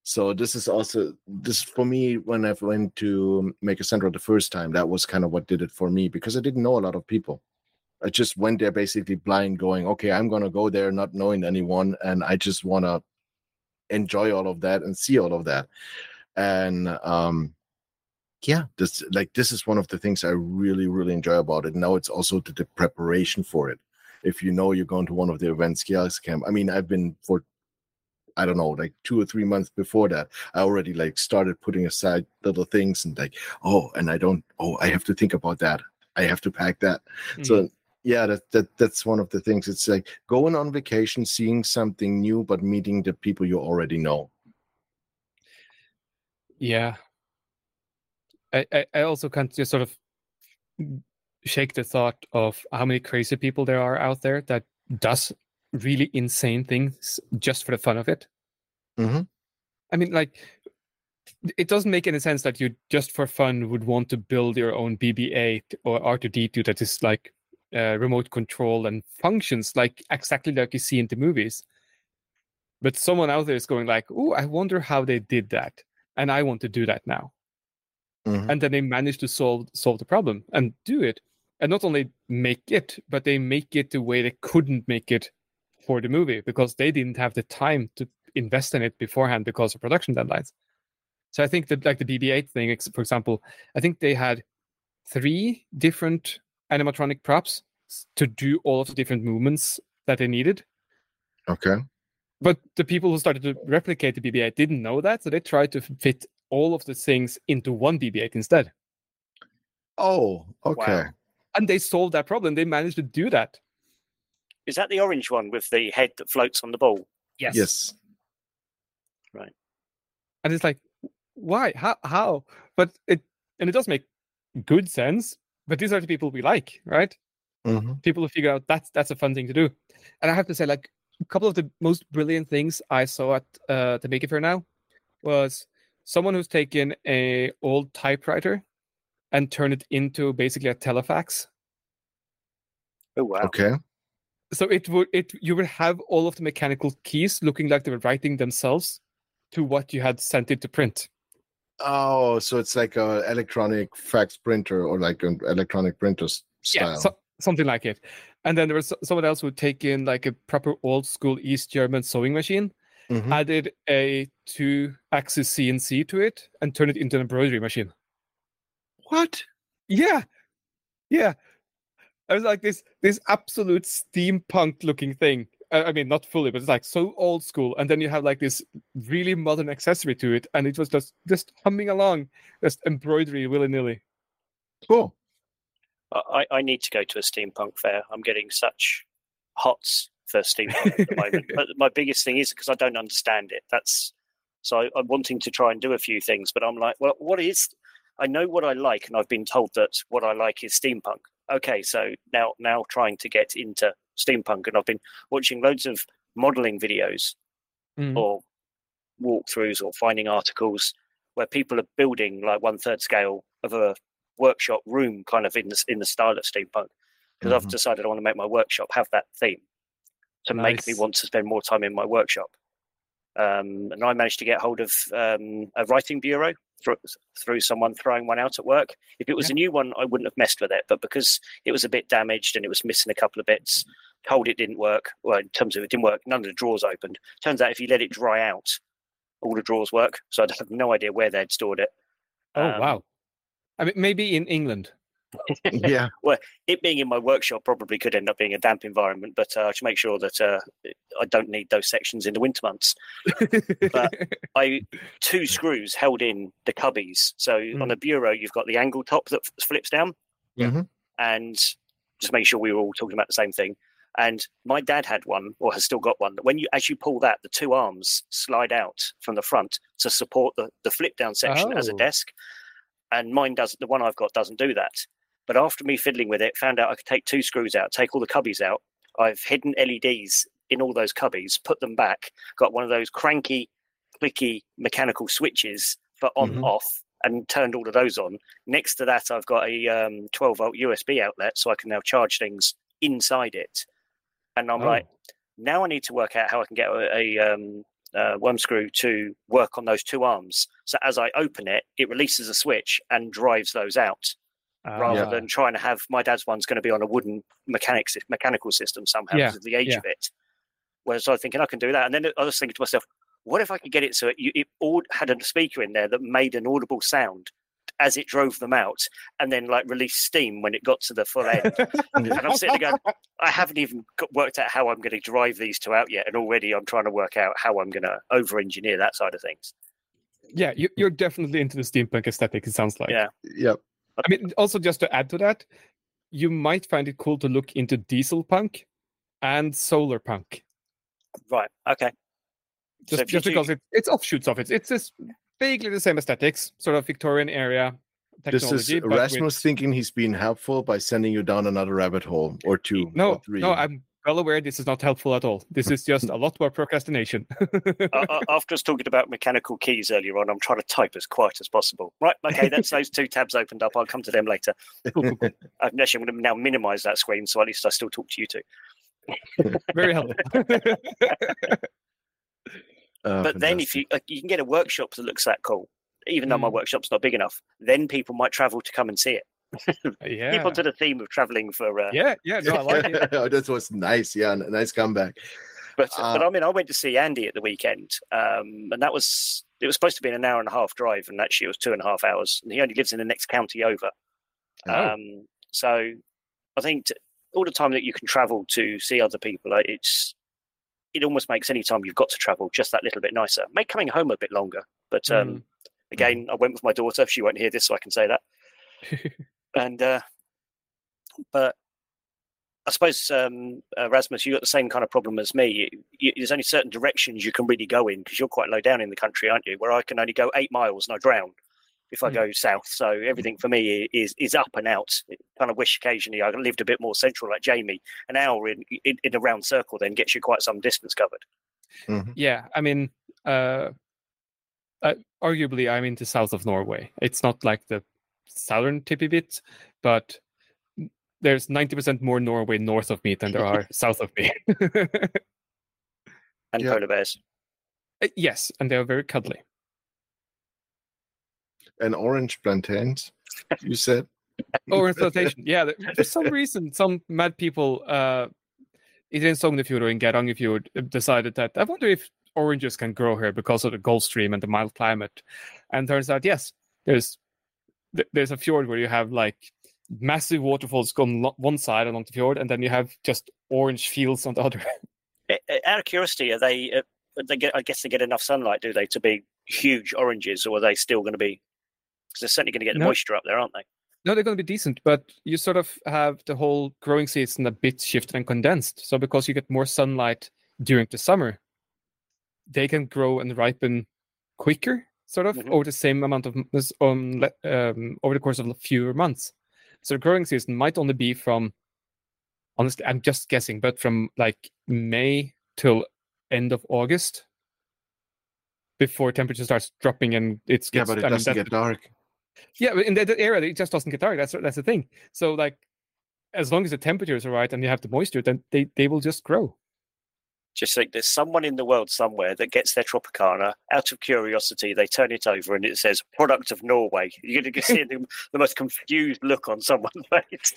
So this is also this for me when i went to Maker Central the first time that was kind of what did it for me because i didn't know a lot of people i just went there basically blind going okay i'm gonna go there not knowing anyone and i just want to enjoy all of that and see all of that. And um yeah this like this is one of the things i really really enjoy about it. Now it's also the, the preparation for it. If you know you're going to one of the events kiosk camp i mean i've been for i don't know like two or three months before that i already like started putting aside little things and like oh and i don't oh i have to think about that. I have to pack that. Mm. so yeah that, that that's one of the things it's like going on vacation seeing something new but meeting the people you already know Yeah. I, I, I also can't just sort of shake the thought of how many crazy people there are out there that does really insane things just for the fun of it. Mhm. I mean, like, it doesn't make any sense that you just for fun would want to build your own BB-8 or R2D2 that is like uh, remote control and functions like exactly like you see in the movies. but someone out there is going like, "Oh, I wonder how they did that, and I want to do that now." Mhm. And then they manage to solve solve the problem and do it, and not only make it, but they make it the way they couldn't make it for the movie because they didn't have the time to invest in it beforehand because of production deadlines. So I think that like the BB-8 thing, for example, I think they had three different animatronic props to do all of the different movements that they needed. Okay. But the people who started to replicate the BB-8 didn't know that, so they tried to fit all of the things into one BB-8 instead, Oh, okay. Wow. and they solved that problem. They managed to do that. Is that the orange one with the head that floats on the ball? Yes. Yes. Right. And it's like, why? How? How? But it and it does make good sense. But these are the people we like, right? hmm people who figure out that's that's a fun thing to do. And I have to say, like a couple of the most brilliant things I saw at uh, the Maker Faire now was someone who's taken a old typewriter and turned it into basically a telefax. Oh wow! Okay. So it would it you would have all of the mechanical keys looking like they were writing themselves to what you had sent it to print. Oh, so it's like a electronic fax printer or like an electronic printer style. Yeah, so, something like it. And then there was someone else who would take in like a proper old school East German sewing machine Mhm. added a two axis CNC to it and turned it into an embroidery machine. What? Yeah. Yeah. I was like this this absolute steampunk looking thing. I I mean, not fully, but it's like so old school. And then you have like this really modern accessory to it, and it was just just humming along, just embroidery willy nilly. Cool. I, I need to go to a steampunk fair. I'm getting such hots for steampunk at the moment. But my biggest thing is because I don't understand it. That's so I, I'm wanting to try and do a few things, but I'm like, well, what is? I know what I like, and I've been told that what I like is steampunk. Okay, so now now trying to get into steampunk, and I've been watching loads of modeling videos Mhm. or walkthroughs or finding articles where people are building like one third scale of a workshop room kind of in the in the style of steampunk because I've Mhm. decided I want to make my workshop have that theme to make me want to spend more time in my workshop. Um, and I managed to get hold of um, a writing bureau through, through someone throwing one out at work. If it was Yeah. a new one, I wouldn't have messed with it, but because it was a bit damaged and it was missing a couple of bits, told it didn't work. Well, in terms of it didn't work, none of the drawers opened. Turns out if you let it dry out, all the drawers work. So I have no idea where they'd stored it. Oh Um, wow. I mean maybe in England. Yeah. Well, it being in my workshop probably could end up being a damp environment, but uh, to make sure that uh, I don't need those sections in the winter months, but I two screws held in the cubbies. So on Mm. the bureau, you've got the angle top that f- flips down, Mhm. and just make sure we were all talking about the same thing. And my dad had one, or has still got one. That when you as you pull that, the two arms slide out from the front to support the the flip down section as a Oh. desk. And mine doesn't. The one I've got doesn't do that. But after me fiddling with it, found out I could take two screws out, take all the cubbies out. I've hidden LEDs in all those cubbies, put them back. Got one of those cranky, clicky mechanical switches for on Mhm. off, and turned all of those on. Next to that, I've got a um, 12 volt USB outlet, so I can now charge things inside it. And I'm Oh. like, now I need to work out how I can get a, a um, uh, one screw to work on those two arms. So as I open it, it releases a switch and drives those out, rather Ah. than trying to have my dad's one's going to be on a wooden mechanics mechanical system somehow Yeah, because of the age yeah. of it. Whereas I was thinking I can do that, and then I was thinking to myself, what if I could get it so it, it all had a speaker in there that made an audible sound as it drove them out, and then like released steam when it got to the full end. and I'm sitting there going, I haven't even worked out how I'm going to drive these two out yet, and already I'm trying to work out how I'm going to over-engineer that side of things. yeah, you, you're definitely into the steampunk aesthetic. It sounds like. Yeah. Yep. I mean, also just to add to that, you might find it cool to look into diesel punk and solar punk, Right. Okay. So just, if you just because do- it, it's offshoots of it. It's just vaguely the same aesthetics, sort of Victorian area This technology. is but with- Rasmus thinking he's being helpful by sending you down another rabbit hole or two. no, or three. no, I'm well aware this is not helpful at all. This is just a lot more procrastination. uh, uh, after us talking about mechanical keys earlier on, I'm trying to type as quiet as possible. Right. Okay. That's those two tabs opened up. I'll come to them later. Uh, actually, I'm going to now minimize that screen, so at least I still talk to you two. Very helpful. Uh, but then if you like, you can get a workshop that looks that cool, even though my Mm. workshop's not big enough, then people might travel to come and see it. Yeah. Keep on to the theme of traveling for. Uh, yeah, yeah, no, I like it. that was nice. Yeah, n- nice comeback. But Uh, but I mean, I went to see Andy at the weekend, um, and that was it was supposed to be an hour and a half drive, and actually it was two and a half hours. And he only lives in the next county over. Oh. Um, so I think t- all the time that you can travel to see other people, uh, it's it almost makes any time you've got to travel just that little bit nicer. Make coming home a bit longer, but um, Mm. again, I went with my daughter. She won't hear this, so I can say that. and uh, but I suppose um, uh, Rasmus, you got the same kind of problem as me. You, you, there's only certain directions you can really go in because you're quite low down in the country, aren't you? Where I can only go eight miles and I drown if I Mm. go south. So everything for me is is up and out. kind of wish occasionally I lived a bit more central, like Jamie. An hour in in, in a round circle then gets you quite some distance covered. Mhm. yeah, I mean, uh, uh, arguably, I'm in the south of Norway. It's not like the southern tippy bit, but there's 90% more Norway north of me than there are south of me. And Yeah. polar bears. Uh, yes, and they're very cuddly. And orange plantains, you said. Or in flotation. Yeah, th- for some reason, some mad people, uh, either in Sognefjord or in Geirangerfjord, uh, decided that I wonder if oranges can grow here because of the Gulf Stream and the mild climate. And turns out, yes, there's th- there's a fjord where you have like massive waterfalls on lo- one side along the fjord, and then you have just orange fields on the other. Out of curiosity, are they? Uh, they get. I guess they get enough sunlight, do they, to be huge oranges, or are they still going to be? Because they're certainly going to get the No. moisture up there, aren't they? No, they're going to be decent, but you sort of have the whole growing season a bit shifted and condensed. So because you get more sunlight during the summer, they can grow and ripen quicker, sort of, Mhm. over the same amount of um, um, over the course of fewer months. So the growing season might only be from, honestly, I'm just guessing, but from like May till end of August, before temperature starts dropping and it's Yeah, gets, but it I doesn't that's get dark. yeah, but in that that area, it just doesn't get dark. That's that's the thing. So like, as long as the temperatures are right and you have the moisture, then they they will just grow. Just think there's someone in the world somewhere that gets their Tropicana out of curiosity. They turn it over and it says "product of Norway." You're going to see the, the most confused look on someone's face.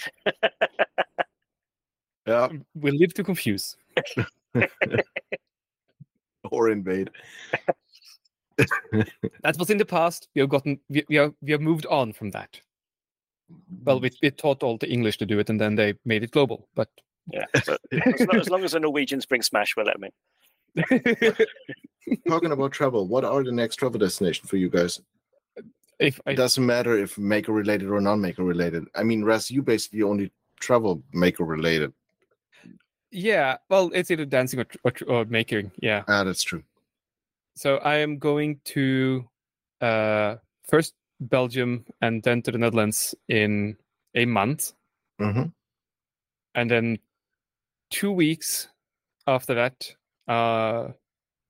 Yeah, We live to confuse. or invade. That was in the past. We have gotten we, we have we have moved on from that. Well, we, we taught all the English to do it, and then they made it global. But Yeah, but as, lo- as long as the Norwegians bring Smash, we'll let them in. Talking about travel, what are the next travel destinations for you guys? if I, It doesn't matter if maker related or non maker related. I mean, Raz, you basically only travel maker related. yeah, well, it's either dancing or, or, or making. Yeah. Ah, that's true. So I am going to uh, first Belgium and then to the Netherlands in a month. hmm and then two weeks after that uh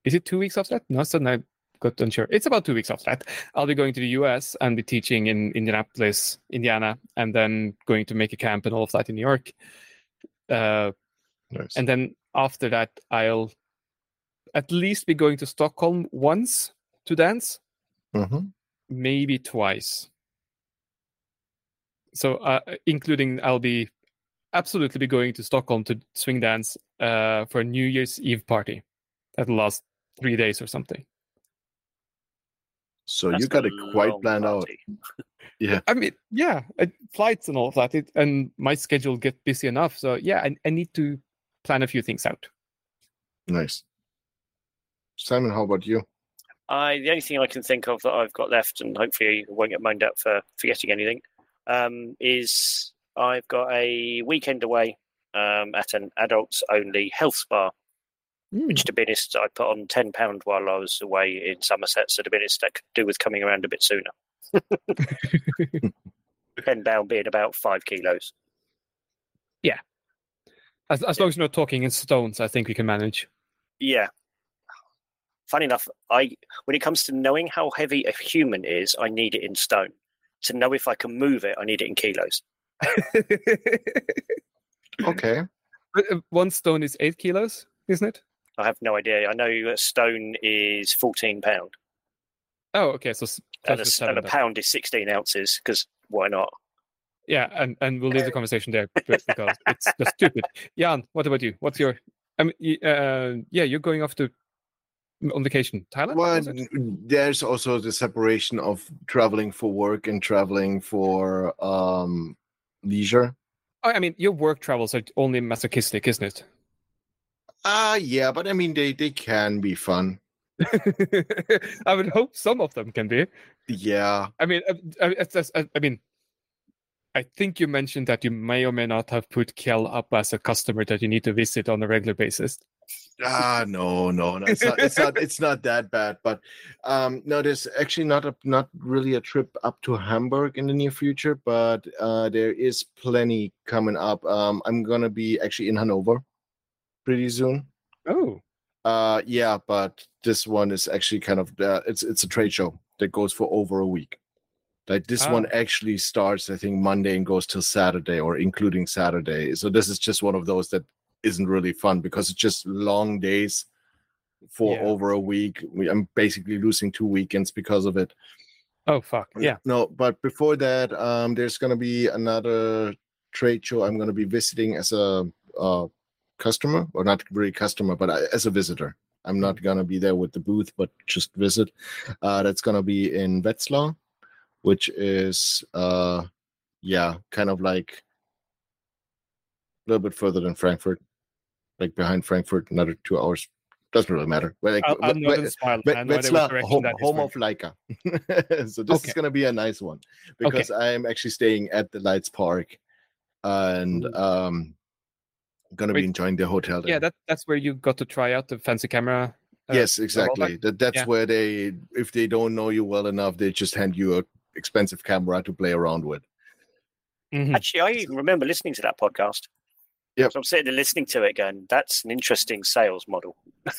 is it two weeks after that? No suddenly i got unsure. It's about two weeks after that. I'll be going to the us and be teaching in indianapolis indiana and then going to make a camp and all of that in new york. Uh Nice. and then after that i'll at least be going to stockholm once to dance. Hmm maybe twice. So, uh, including I'll be absolutely be going to Stockholm to swing dance uh, for a New Year's Eve party that'll last three days or something. So That's you got a it quite long planned out. Yeah. I mean, yeah, flights and all of that, it, and my schedule get busy enough. So, yeah, I, I need to plan a few things out. Nice. Simon, how about you? I the only thing I can think of that I've got left, and hopefully I won't get moaned at for forgetting anything, um, is I've got a weekend away um, at an adults only health spa, which to be honest I put on ten pound while I was away in Somerset. So to be honest, that could do with coming around a bit sooner. ten pound being about five kilos. Yeah. As, as long as you're not talking in stones, I think we can manage. Yeah. Funny enough, I when it comes to knowing how heavy a human is, I need it in stone. To know if I can move it, I need it in kilos. Okay. Uh, One stone is eight kilos, isn't it? I have no idea. I know a stone is fourteen pound, Oh, okay. So and a, to s- seven and a pound is sixteen ounces. Because why not? Yeah, and, and we'll leave the conversation there because it's just stupid. Jan, what about you? What's your? I mean, uh, yeah, you're going off to on vacation, Thailand. Well, there's also the separation of traveling for work and traveling for um leisure. Oh, I mean, your work travels are only masochistic, isn't it? Ah, yeah, but I mean they they can be fun. I would hope some of them can be. Yeah, I mean, uh, uh, it's just- uh, I mean, I think you mentioned that you may or may not have put Kel up as a customer that you need to visit on a regular basis. Ah no no no it's not it's not it's not that bad but um no there's actually not a not really a trip up to hamburg in the near future but uh there is plenty coming up. Um i'm gonna be actually in hanover pretty soon. Oh, uh yeah but this one is actually kind of uh, it's it's a trade show that goes for over a week. Like this one Ah. actually starts i think monday and goes till saturday or including saturday. So this is just one of those that isn't really fun because it's just long days for Yeah. over a week. We, i'm basically losing two weekends because of it. Oh, fuck, yeah. no but before that um there's going to be another trade show i'm going to be visiting as a uh, customer or not really customer but I, as a visitor. I'm not going to be there with the booth but just visit. Uh that's going to be in wetzlar which is uh yeah kind of like a little bit further than frankfurt like behind frankfurt another two hours doesn't really matter but like I'll, I'll we- nod we- and smile. Ve- I know which Wetzlar, home, that is home of Leica. so this Okay. is going to be a nice one because I'm actually staying at the Leitz Park and Ooh. um going to be enjoying the hotel. Yeah, that that's where you got to try out the fancy camera. uh, yes, exactly. That that's Yeah. where they, if they don't know you well enough, they just hand you a expensive camera to play around with. Mhm. Actually, I even remember listening to that podcast. Yep. So I'm sitting there listening to it, going, "That's an interesting sales model."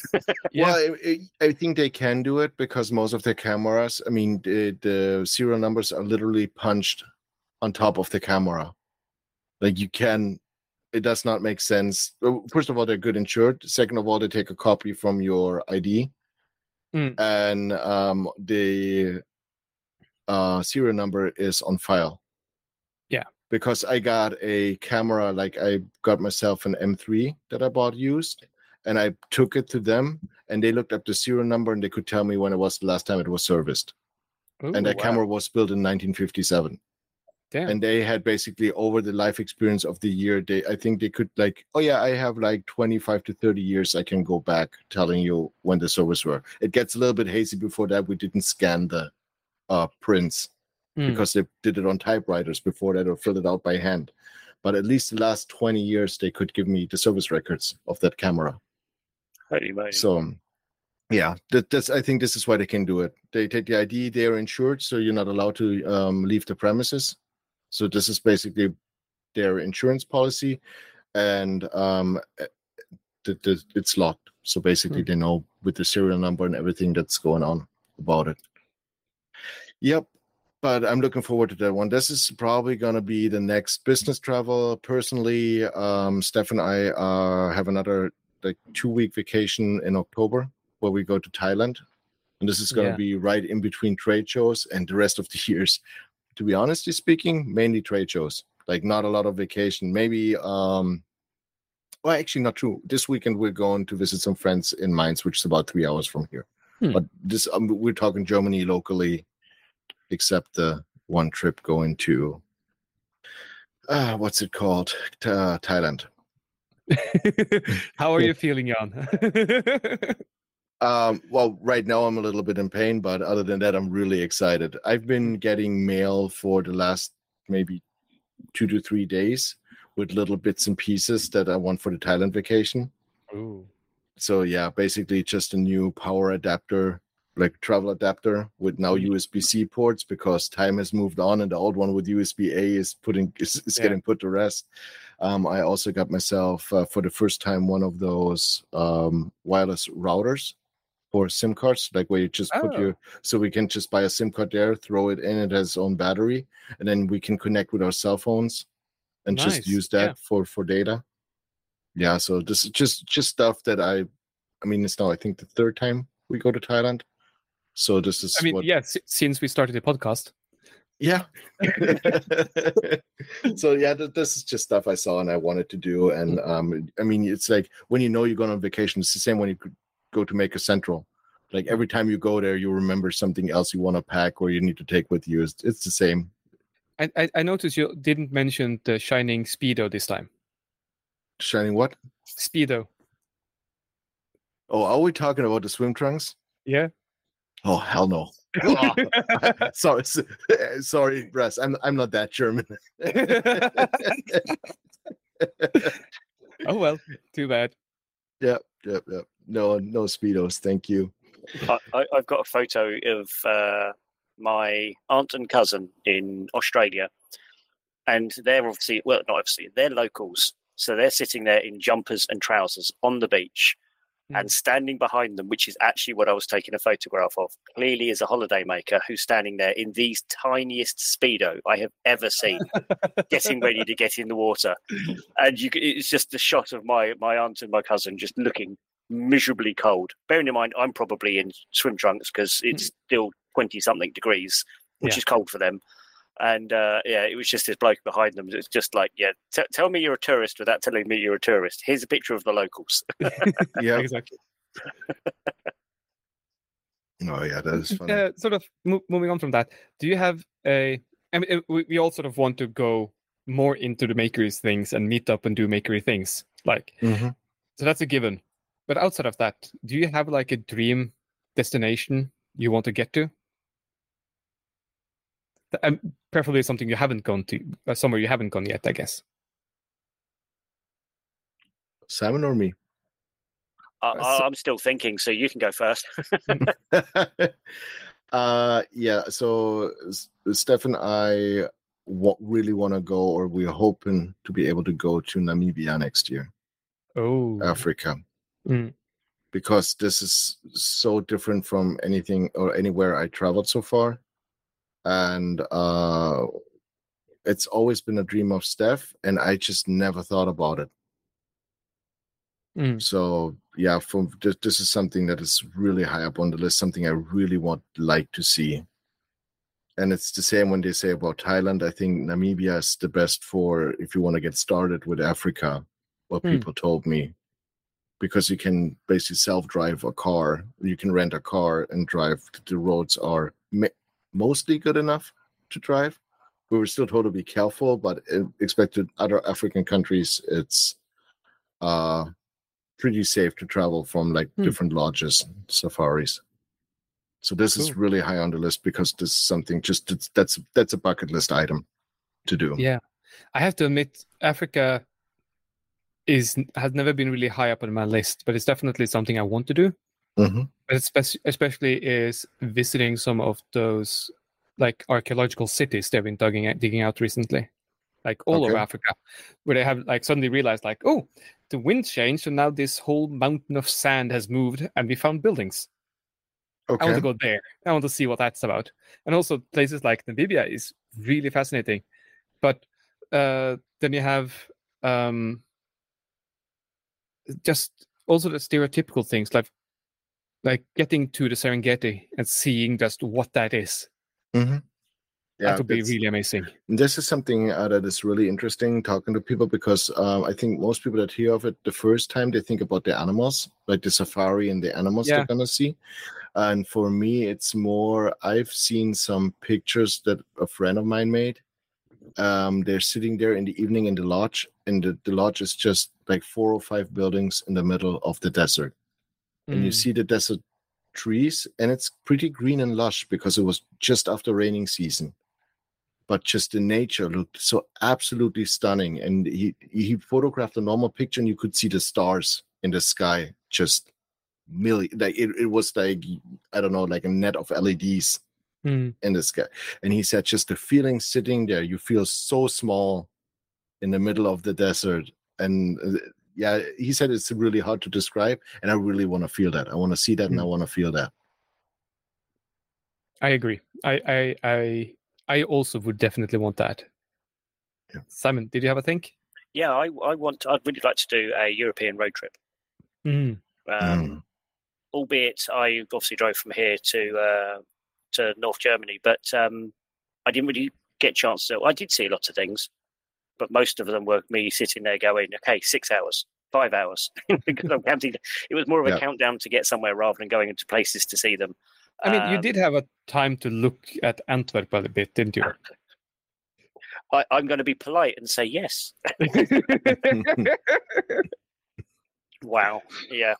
Yeah. Well, I, I I think they can do it because most of their cameras, I mean, the, the serial numbers are literally punched on top of the camera. Like you can, it does not make sense. First of all, they're good insured. Second of all, they take a copy from your ID, Mm. and um, the uh, serial number is on file. Because I got a camera, like I got myself an M3 that I bought used, and I took it to them, and they looked up the serial number and they could tell me when it was the last time it was serviced. Ooh, and that wow. camera was built in 1957 Damn. and they had basically over the life experience of the year they i think they could like oh yeah i have like 25 to 30 years i can go back telling you when the service were it gets a little bit hazy before that we didn't scan the uh prints Mm. because they did it on typewriters before that or filled it out by hand but at least the last 20 years they could give me the service records of that camera Holy moly! so yeah, that, that's I think this is why they can do it. They take the ID, they are insured, so you're not allowed to um, leave the premises. So this is basically their insurance policy, and um, eh, the, the, it's locked. So basically, Hmm. they know with the serial number and everything that's going on about it. Yep. But I'm looking forward to that one. This is probably going to be the next business travel. Personally, um, Steph and I uh, have another like two week vacation in October where we go to Thailand. And this is going to Yeah. be right in between trade shows and the rest of the years. To be honestly speaking, mainly trade shows. Like not a lot of vacation. Maybe um well actually not true. This weekend we're going to visit some friends in Mainz, which is about three hours from here. Hmm. But this um, we're talking Germany locally, except the one trip going to uh what's it called? Uh, Thailand. How are you feeling, Jan? Um, well, right now I'm a little bit in pain, but other than that, I'm really excited. I've been getting mail for the last maybe two to three days with little bits and pieces that I want for the Thailand vacation. Ooh. So yeah, basically just a new power adapter, like travel adapter with now Mhm. USB-C ports because time has moved on and the old one with USB-A is putting is, is Yeah. getting put to rest. Um, I also got myself uh, for the first time one of those um, wireless routers for SIM cards, like where you just put Oh. your so we can just buy a SIM card there, throw it in, it has its own battery, and then we can connect with our cell phones and Nice, just use that yeah. for for data. Yeah, so this is just just stuff that I I mean, it's now I think the third time we go to Thailand. So this is I mean, what, yeah, s- since we started the podcast. yeah. so yeah, th- this is just stuff I saw and I wanted to do. And um, I mean, it's like when you know you're going on vacation, it's the same when you could go to Maker Central. Like every time you go there, you remember something else you want to pack or you need to take with you. It's, it's the same. I, I I noticed you didn't mention the shining speedo this time. Shining what? Speedo. Oh, are we talking about the swim trunks? Yeah. Oh hell no! Oh, sorry, sorry, Russ. I'm I'm not that German. oh well, too bad. Yep, yep, yep. No, no speedos. Thank you. I, I, I've got a photo of uh, my aunt and cousin in Australia, and they're obviously well, not obviously, they're locals, so they're sitting there in jumpers and trousers on the beach, and mm. standing behind them, which is actually what I was taking a photograph of, clearly is a holidaymaker who's standing there in these tiniest speedo I have ever seen, getting ready to get in the water, and you, it's just a shot of my my aunt and my cousin just looking miserably cold. Bearing in mind, I'm probably in swim trunks because it's mm. still 20 something degrees, which Yeah. is cold for them. And uh, yeah, it was just this bloke behind them. It's just like, yeah, t- tell me you're a tourist without telling me you're a tourist. Here's a picture of the locals. Yeah. exactly. Oh yeah, that is funny. Uh, sort of mo- moving on from that, do you have a? I mean, uh, we, we all sort of want to go more into the makeries things and meet up and do makery things. Like, Mhm. so that's a given. But outside of that, do you have like a dream destination you want to get to? Th- Um, preferably something you haven't gone to, uh, somewhere you haven't gone yet, I guess. Simon or me? I, Uh, so- I, I'm still thinking, so you can go first. uh yeah so S- steph and i wa- really want to go or we're hoping to be able to go to namibia next year Oh, africa Mm. because this is so different from anything or anywhere i traveled so far and uh it's always been a dream of steph and i just never thought about it Mm. so yeah from this, this is something that is really high up on the list something i really want like to see and it's the same when they say about thailand i think namibia is the best for if you want to get started with africa what Hmm. people told me because you can basically self-drive a car you can rent a car and drive the roads are mostly good enough to drive we were still told to be careful but expected other african countries it's uh pretty safe to travel from like Hmm. different lodges safaris so this is really high on the list because this is something just that's that's a bucket list item to do Yeah, I have to admit, Africa is has never been really high up on my list, but it's definitely something I want to do. Mhm. But especially, especially is visiting some of those like archaeological cities they've been digging out, digging out recently, like all over Africa, where they have like suddenly realized like, oh, the wind changed, and now this whole mountain of sand has moved, and we found buildings. I want to go there. I want to see what that's about. And also places like Namibia is really fascinating. But uh, then you have um, just also the stereotypical things like like getting to the Serengeti and seeing just what that is. Mhm. yeah that would be really amazing. this is something uh, that is really interesting talking to people because um, I think most people that hear of it the first time they think about the animals, like the safari and the animals Yeah. they're gonna see. And for me, it's more I've seen some pictures that a friend of mine made. Um, they're sitting there in the evening in the lodge, and the, the lodge is just like four or five buildings in the middle of the desert and you Mm. see the desert trees and it's pretty green and lush because it was just after raining season but just the nature looked so absolutely stunning and he he photographed a normal picture and you could see the stars in the sky just million like it, it was like i don't know like a net of leds Mm. in the sky and he said just the feeling sitting there you feel so small in the middle of the desert and uh, yeah he said it's really hard to describe and i really want to feel that i want to see that and i want to feel that I agree. I, I I I also would definitely want that. Yeah. Simon, did you have a think? yeah, I, I want, I'd really like to do a European road trip. Mm. Um, Mm. albeit I obviously drove from here to uh, to North Germany, but um, I didn't really get a chance to. I did see a lot of things, but most of them were me sitting there going, "Okay, six hours, five hours," because I'm counting. It was more of a Yeah. countdown to get somewhere rather than going into places to see them. I mean, you Um, did have a time to look at Antwerp a bit, didn't you? I, I'm going to be polite and say yes. Wow. Yeah.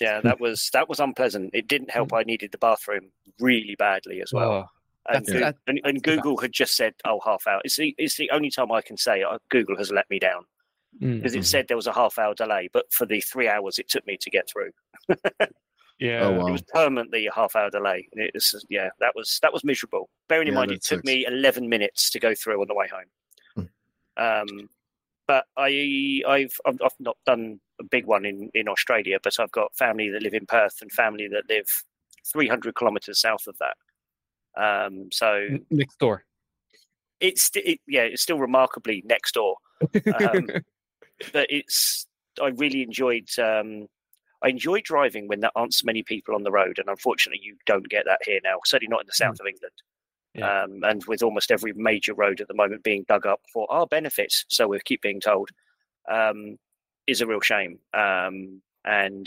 Yeah, that was that was unpleasant. It didn't help. I needed the bathroom really badly as well. And, that's- that- and, and Google had just said, "Oh, half hour." It's the it's the only time I can say uh, Google has let me down mm, because it Mhm. said there was a half hour delay, but for the three hours it took me to get through, yeah. Oh, it was permanently a half hour delay. And it was yeah, that was that was miserable. Bearing in Yeah, mind it took sucks. me eleven minutes to go through on the way home. Um, but I I've I've I've not done a big one in in Australia, but I've got family that live in Perth and family that live 300 kilometers south of that. Um, so Next door. it's it, yeah, it's still remarkably next door. Um, but it's I really enjoyed um, I enjoy driving when there aren't so many people on the road, and unfortunately, you don't get that here now. Certainly not in the south of England. Yeah. Um, and with almost every major road at the moment being dug up for our benefits, so we keep being told, um, is a real shame. Um, and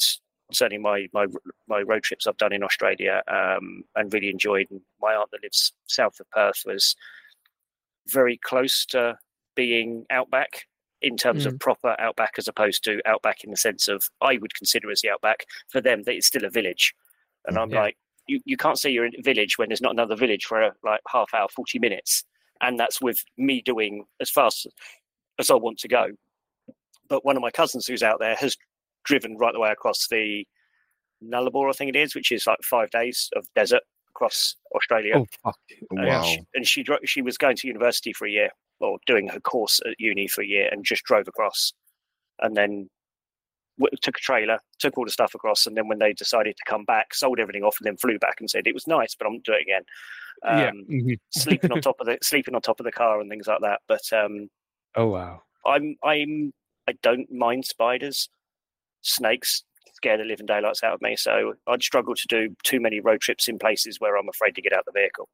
certainly my my my road trips I've done in Australia um, and really enjoyed. And my aunt that lives south of Perth was very close to being outback in terms of proper outback as opposed to outback in the sense of I would consider as the outback for them that it's still a village. And I'm Yeah. like, you, you can't say you're in a village when there's not another village for uh, like half hour, 40 minutes. And that's with me doing as fast as I want to go. But one of my cousins who's out there has driven right the way across the Nullarbor, I think it is, which is like five days of desert across Australia. oh fuck. Wow. she- and she dro- she was going to university for a year or doing her course at uni for a year and just drove across and then w- took a trailer took all the stuff across and then when they decided to come back sold everything off and then flew back and said it was nice but i'm not doing it again um, yeah. mhm. sleeping on top of the sleeping on top of the car and things like that but um, Oh wow. i'm i'm i don't mind spiders snakes scare the living daylights out of me so i'd struggle to do too many road trips in places where i'm afraid to get out the vehicle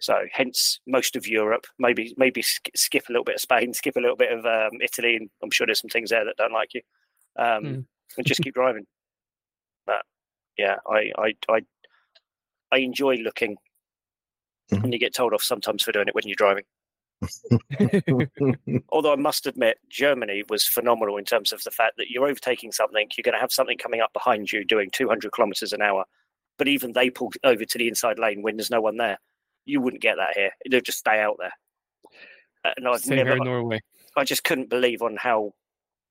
so hence most of Europe, maybe maybe sk- skip a little bit of Spain, skip a little bit of um, Italy, and I'm sure there's some things there that don't like you, um, Mm. and just keep driving. But yeah, I I I, I enjoy looking, and you get told off sometimes for doing it when you're driving. Although I must admit, Germany was phenomenal in terms of the fact that you're overtaking something, you're going to have something coming up behind you doing 200 kilometers an hour, but even they pull over to the inside lane when there's no one there. You wouldn't get that here. They'll just stay out there. And I've Same never, here in Norway. I just couldn't believe on how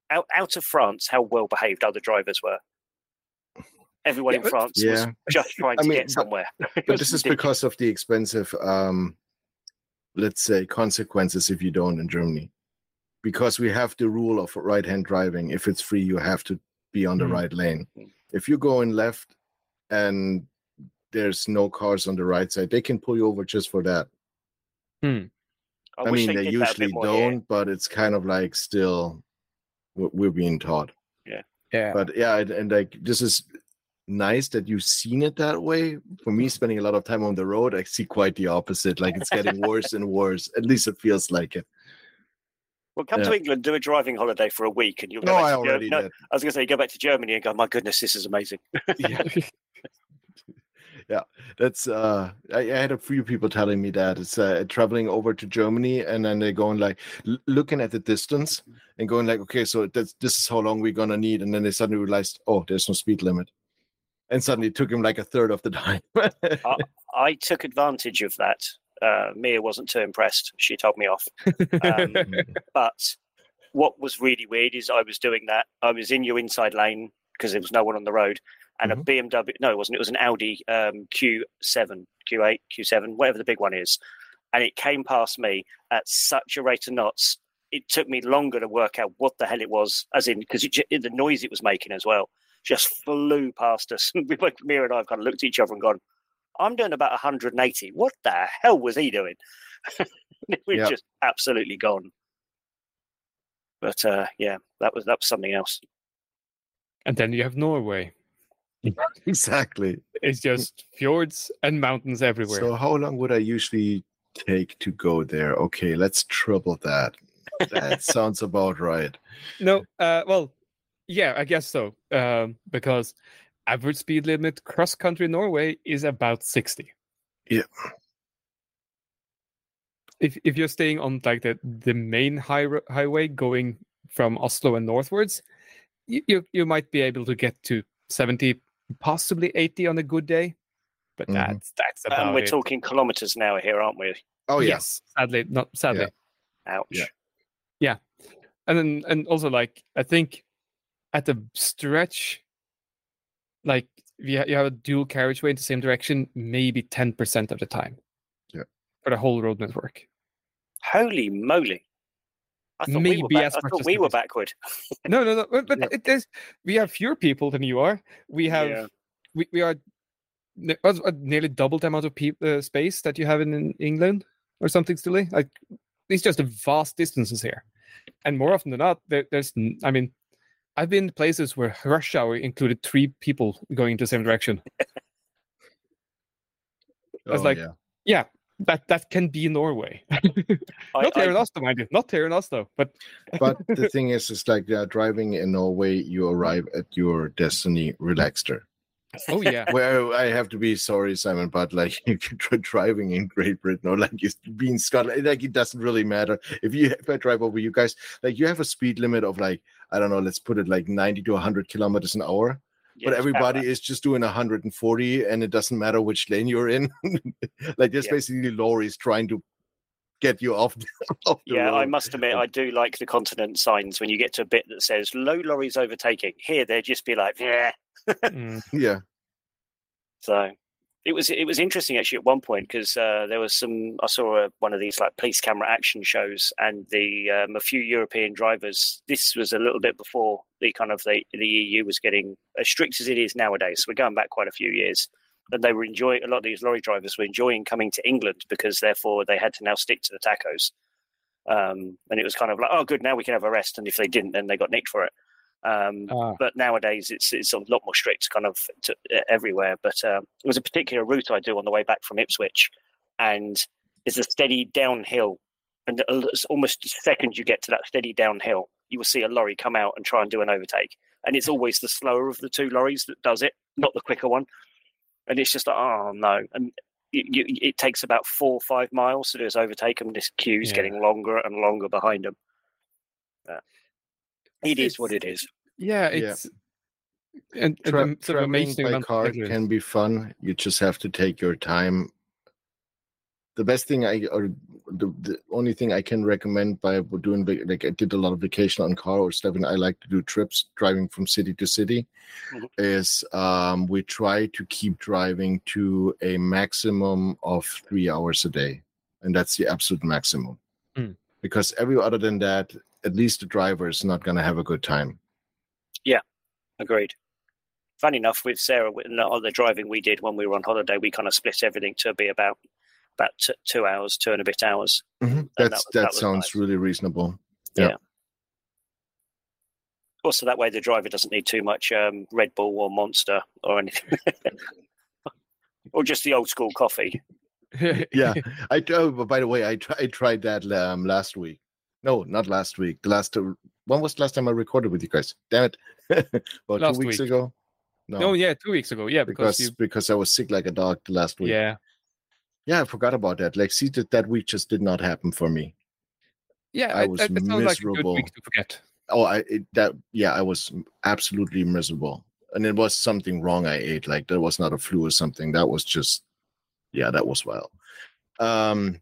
out, out of France how well behaved other drivers were. Everyone Yeah, in but- France Yeah. was just trying I to mean, get somewhere. It but this is because of the expensive um let's say consequences if you don't in germany because we have the rule of right hand driving if it's free you have to be on the Mm. right lane Mm. if you go in left and there's no cars on the right side they can pull you over just for that I, i, mean they, did that a bit usually more don't but it's kind of like still we're, we're being taught Yeah. Yeah. but yeah and, and like this is nice that you've seen it that way. For me spending a lot of time on the road i see quite the opposite like it's getting worse and worse. At least it feels like it. Well, come to England, do a driving holiday for a week, and you'll go no i already no, did. I was going to say, go back to Germany and go, my goodness, this is amazing. yeah. That's uh I, I had a few people telling me that it's uh, traveling over to germany and then they're going like l- looking at the distance and going like okay so that's this is how long we're gonna need and then they suddenly realized oh there's no speed limit and suddenly it took him like a third of the time I took advantage of that. Uh, Mia wasn't too impressed. She told me off. Um, but what was really weird is I was doing that. I was in your inside lane because there was no one on the road, and a BMW. No, it wasn't. It was an Audi um, Q7, Q8, Q7, whatever the big one is, and it came past me at such a rate of knots. It took me longer to work out what the hell it was, as in because the noise it was making as well just flew past us. we both, Mia and I have kind of looked at each other and gone, "I'm doing about 180. What the hell was he doing?" We're Yeah. just absolutely gone. But uh, yeah, that was that was something else. and then you have Norway. exactly. It's just fjords and mountains everywhere. So how long would I usually take to go there? Okay, let's triple that. That sounds about right. no, uh, well, yeah, I guess so. Um, because average speed limit cross country Norway is about sixty. Yeah. If if you're staying on like the the main high, highway going from Oslo and northwards, you, you you might be able to get to seventy, possibly eighty on a good day. But Mhm. that's that's about and we're it. talking kilometers an hour here, aren't we? Oh yeah. Yes, sadly, not sadly. Ouch. Yeah. and then and also like I think at the stretch, like you, you have a dual carriageway in the same direction, maybe ten percent of the time. Yeah. for the whole road network. Holy moly! I thought we were, Maybe back- as I much thought as we were backward. No, no, no. But, but Yeah. it is. We have fewer people than you are. We have. Yeah. We, we are ne- uh, nearly double the amount of peop uh, space that you have in, in England or something silly. Like it's just a vast distances here, and more often than not, there, there's. I mean, I've been to places where rush hour included three people going into the same direction. It's Oh, like- yeah. Yeah, that that can be Norway. I, not here I- in Oslo, mind you. Not here in Oslo, but But the thing is, it's like uh, driving in Norway, you arrive at your destiny relaxter. Oh yeah, well, I have to be sorry, Simon, but like you can try driving in Great Britain or like you being Scotland, like it doesn't really matter. If you if I drive over you guys, like you have a speed limit of like I don't know, let's put it like 90 to 100 kilometers an hour. yeah, but everybody is just doing 140 and it doesn't matter which lane you're in like there's Yeah. basically lorries trying to get you off, off the Yeah, I must admit, I do like the continent signs when you get to a bit that says low lorries overtaking. Here, they'd just be like, yeah. Mm, yeah So it was it was interesting actually at one point because uh, there was some I saw a, one of these like police camera action shows and the um, a few European drivers. This was a little bit before the kind of the the EU was getting as strict as it is nowadays. So we're going back quite a few years. And they were enjoying a lot of these lorry drivers were enjoying coming to England because therefore they had to now stick to the tachos. Um, and it was kind of like, oh, good, now we can have a rest. And if they didn't, then they got nicked for it. Um, ah, but nowadays it's it's a lot more strict kind of to, uh, everywhere but um, there was a particular route i do on the way back from ipswich and it's a steady downhill and almost the second you get to that steady downhill you will see a lorry come out and try and do an overtake and it's always the slower of the two lorries that does it not the quicker one and it's just like oh no and you, you, it takes about four or five miles to do this overtake and this queue's Yeah. getting longer and longer behind them it is what it It's- is yeah, Yeah. it's and, and Tra- the sort of traveling amazing by amount of car can be fun you just have to take your time the best thing i or the, the only thing i can recommend by doing like i did a lot of vacation on car or stuff and i like to do trips driving from city to city Mhm. is um we try to keep driving to a maximum of three hours a day and that's the absolute maximum Mm. because every other than that at least the driver is not going to have a good time Yeah, Agreed. Funny enough, with Sarah, with the driving we did when we were on holiday, we kind of split everything to be about about t- two hours, two and a bit hours. that's that that, was- that sounds nice. really reasonable Yeah. Also, that way the driver doesn't need too much um, Red Bull or Monster or anything, or just the old school coffee. yeah i oh, but by the way i, I tried that um, last week no not last week the last when was the last time i recorded with you guys damn it about Last two weeks week. ago no Oh yeah, two weeks ago. Yeah, because, because you. because i was sick like a dog the last week Yeah, yeah i forgot about that like see that that week just did not happen for me yeah. I was that, that sounds like a good miserable. week to forget. oh i it, that yeah i was absolutely miserable and it was something wrong i ate like that was not a flu or something that was just yeah that was wild um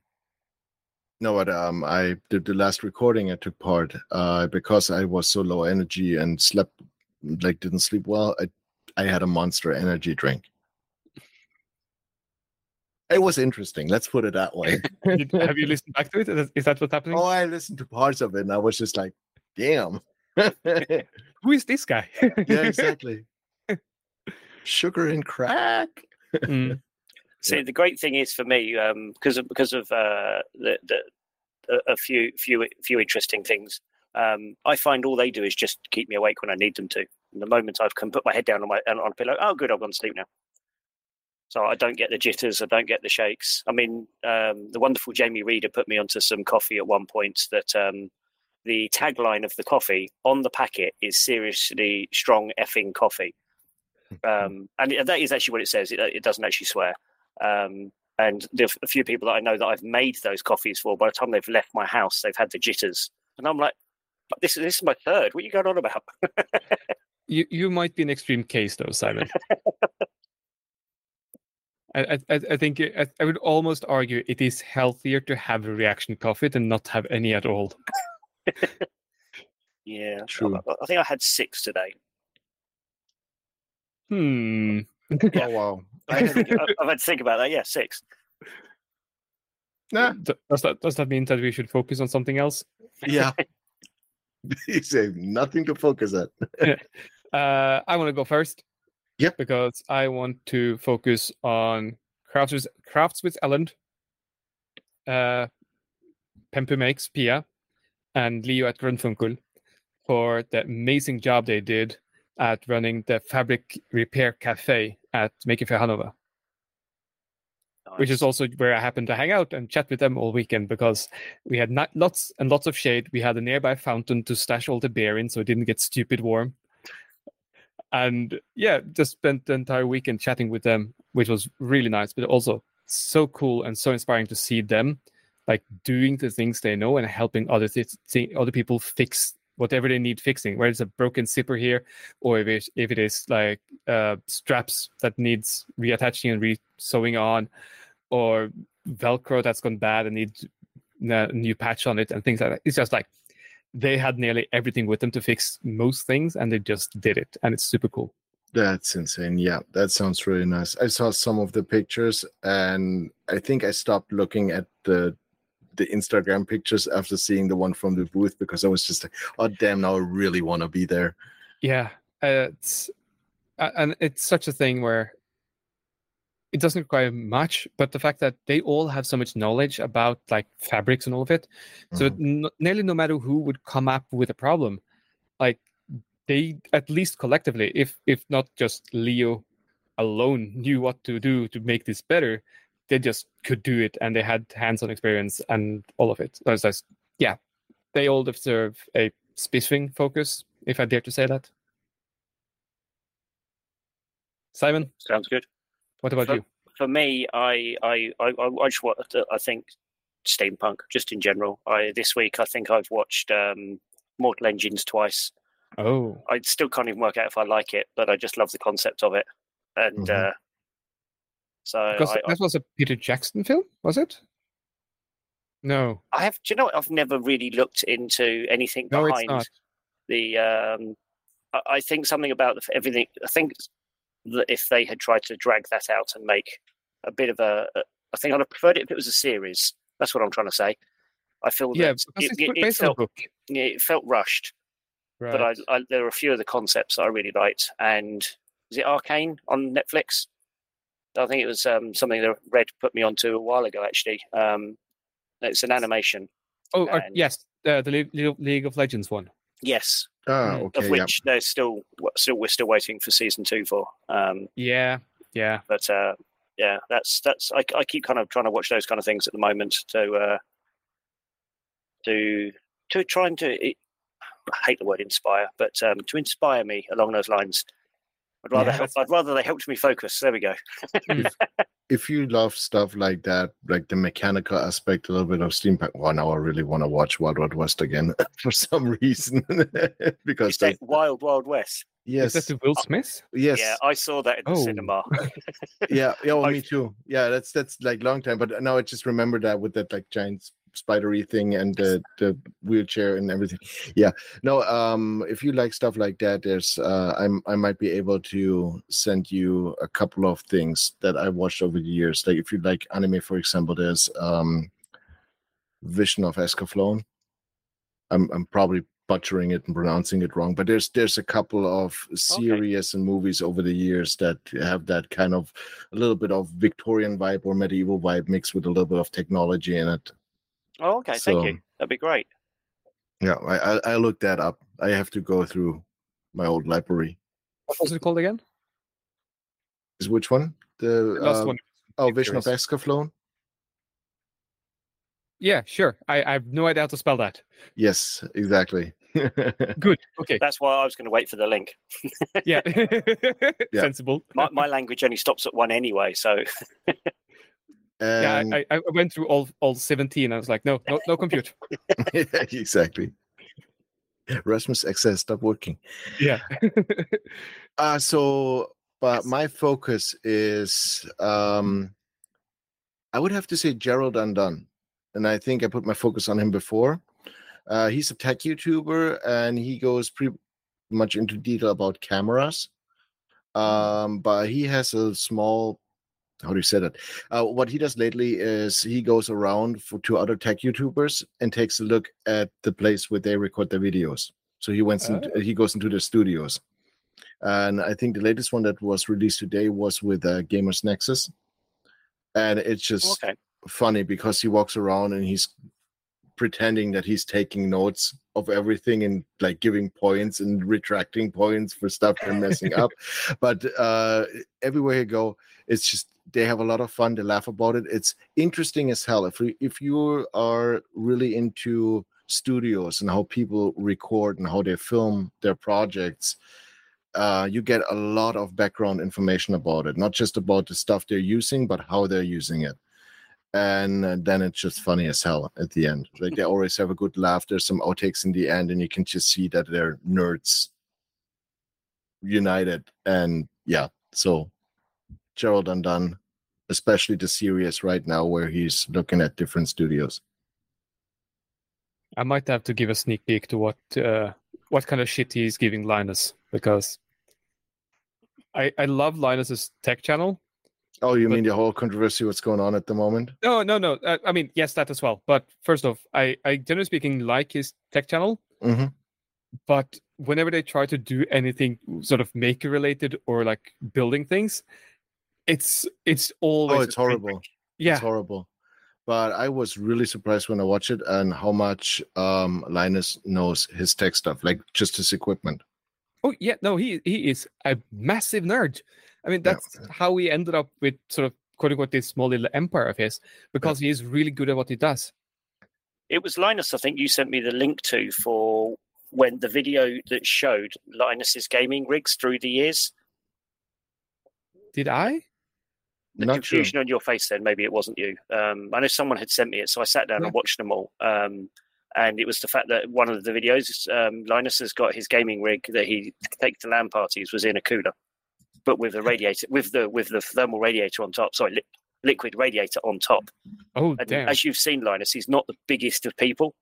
no but um i did the last recording i took part uh because i was so low energy and slept like didn't sleep well i i had a monster energy drink it was interesting let's put it that way Did- Have you listened back to it? Is is that what's happening? oh i listened to parts of it and i was just like damn Who is this guy? Yeah, exactly sugar and crack Mm, See, the great thing is for me um, because of because of uh, the, the a- few few few interesting things. Um, I find all they do is just keep me awake when I need them to. And the moment I can put my head down on my on a pillow, oh, good, I've gone to sleep now. So I don't get the jitters, I don't get the shakes. I mean, um, the wonderful Jamie Reeder put me onto some coffee at one point that um, the tagline of the coffee on the packet is seriously strong effing coffee. Um, and that is actually what it says. It, it doesn't actually swear. Um, and the, a few people that I know that I've made those coffees for, by the time they've left my house, they've had the jitters. And I'm like, this, this is my third. What are you going on about? you you might be an extreme case though, Simon. I, I, I think I, I would almost argue it is healthier to have a reaction coffee than not have any at all. yeah, True. I, I think I had six today. Hmm. Oh wow. I had to think- I've had to think about that. Yeah, six. Nah. Does that does that mean that we should focus on something else? Yeah. you say nothing to focus at. Uh, I want to go first. Yep. Because I want to focus on crafts with, crafts with Ellen, uh, Pempu makes Pia, and Leo at Grundfunkel for the amazing job they did at running the fabric repair cafe at Maker Faire Hanover, which is also where I happened to hang out and chat with them all weekend because we had not, lots and lots of shade. We had a nearby fountain to stash all the beer in so it didn't get stupid warm. And yeah, just spent the entire weekend chatting with them, which was really nice, but also so cool and so inspiring to see them like doing the things they know and helping other th- thi- other people fix whatever they need fixing, whether it's a broken zipper here or if it, if it is like uh, straps that needs reattaching and re-sewing on or velcro that's gone bad and needs a new patch on it and things like that it's just like they had nearly everything with them to fix most things and they just did it and it's super cool That's insane. Yeah, that sounds really nice. I saw some of the pictures and I think I stopped looking at the the Instagram pictures after seeing the one from the booth because I was just like, oh damn, now I really want to be there. yeah uh, it's uh, and it's such a thing where it doesn't require much but the fact that they all have so much knowledge about like fabrics and all of it so Mhm. n- nearly no matter who would come up with a problem like they at least collectively if if not just leo alone knew what to do to make this better they just could do it and they had hands-on experience and all of it so it's just, yeah they all deserve a spiffing focus if i dare to say that simon Sounds good. what about So- you For me, I I I, I just watched. I think steampunk just in general. I this week I think I've watched um, Mortal Engines twice. oh I still can't even work out if I like it, but I just love the concept of it. And Mhm. uh, so because I, that was a peter jackson film was it no I have. Do you know? what? I've never really looked into anything no behind the. Um, I, I think something about the, everything. I think that if they had tried to drag that out and make a bit of a, a I think I'd have preferred it if it was a series. That's what I'm trying to say. I feel yeah that it, it, it based on a felt yeah, it felt rushed, right but I, I there were a few of the concepts that I really liked. And is it Arcane on Netflix? I think it was um, something that Red put me onto a while ago. Actually, um, it's an animation. Oh, uh, yes, uh, the Le- Le- League of Legends one. Yes, Ah, Mm. okay. of yeah. which there's still still we're still waiting for season two for. Um, Yeah, yeah. but uh, yeah, that's that's I, I keep kind of trying to watch those kind of things at the moment to uh, to to try and to it, I hate the word inspire, but um, to inspire me along those lines. I'd rather Yeah, help, I'd rather they helped me focus. There we go. Hmm. if you love stuff like that, like the mechanical aspect, a little bit of steampunk. Well, now I really want to watch Wild Wild West again for some reason because It's that that, Wild Wild West. yes, Is that the Will uh, Smith? yes, Yeah, I saw that in the Oh. cinema. yeah, yeah, well, me too. Yeah, that's that's like long time, but now I just remember that with that like giant spidery thing and the the wheelchair and everything. Yeah, no, um, if you like stuff like that, there's uh, I'm I might be able to send you a couple of things that I watched over the years. Like if you like anime, for example, there's um, Vision of Escaflowne. I'm I'm probably butchering it and pronouncing it wrong, but there's there's a couple of series and movies over the years that have that kind of a little bit of Victorian vibe or medieval vibe mixed with a little bit of technology in it. Oh, okay, So- thank you. That'd be great. Yeah, I I, I looked that up. I have to go through my old library What was it called again? Is which one? The The last uh, one. oh, Vision of curious. Escaflowne. Yeah, sure. I, I have no idea how to spell that. Yes, exactly. Good. Okay. That's why I was going to wait for the link. Yeah. Sensible. My, my language only stops at one anyway, so Yeah, I, I I went through all all seventeen. I was like, no, no, no compute. exactly. Rasmus XS stop working. Yeah. Uh so but Yes. my focus is um I would have to say Gerald Undone. And I think I put my focus on him before. Uh he's a tech YouTuber and he goes pretty much into detail about cameras. Um but he has a small how do you say that? Uh, what he does lately is he goes around for, to other tech YouTubers and takes a look at the place where they record their videos. So he went, into, he goes into the studios, and I think the latest one that was released today was with uh, Gamers Nexus, and it's just okay. funny because he walks around and he's pretending that he's taking notes of everything and like giving points and retracting points for stuff they're messing up. But uh everywhere you go, it's just they have a lot of fun. They laugh about it. It's interesting as hell. If if you are really into studios and how people record and how they film their projects, uh, you get a lot of background information about it. Not just about the stuff they're using, but how they're using it. And uh, then it's just funny as hell at the end. Like they always have a good laugh. There's some outtakes in the end, and you can just see that they're nerds united. And yeah, so Gerald Undone, especially the series right now where he's looking at different studios. I might have to give a sneak peek to what uh, what kind of shit he's giving Linus because I I love Linus's tech channel. Oh, you But- mean the whole controversy what's going on at the moment? No, no, no. Uh, I mean, yes, that as well. But first off, I I generally speaking like his tech channel. hmm but whenever they try to do anything sort of maker related or like building things it's it's always Oh, it's horrible. wreck. yeah It's horrible. But I was really surprised when I watched it and how much um Linus knows his tech stuff, like just his equipment. oh yeah no he he is a massive nerd i mean Yeah. that's how he ended up with sort of quote unquote this small little empire of his because he is really good at what he does It was Linus, I think you sent me the link to for when the video that showed Linus's gaming rigs through the years. did i The Not confusion on your face then, maybe it wasn't you. Um, I know someone had sent me it, so I sat down Yeah. and watched them all. Um, and it was the fact that one of the videos, um, Linus has got his gaming rig that he takes to LAN parties was in a cooler, but with a radiator, with the with the thermal radiator on top. Sorry, li- liquid radiator on top. oh And damn as you've seen, Linus, he's not the biggest of people.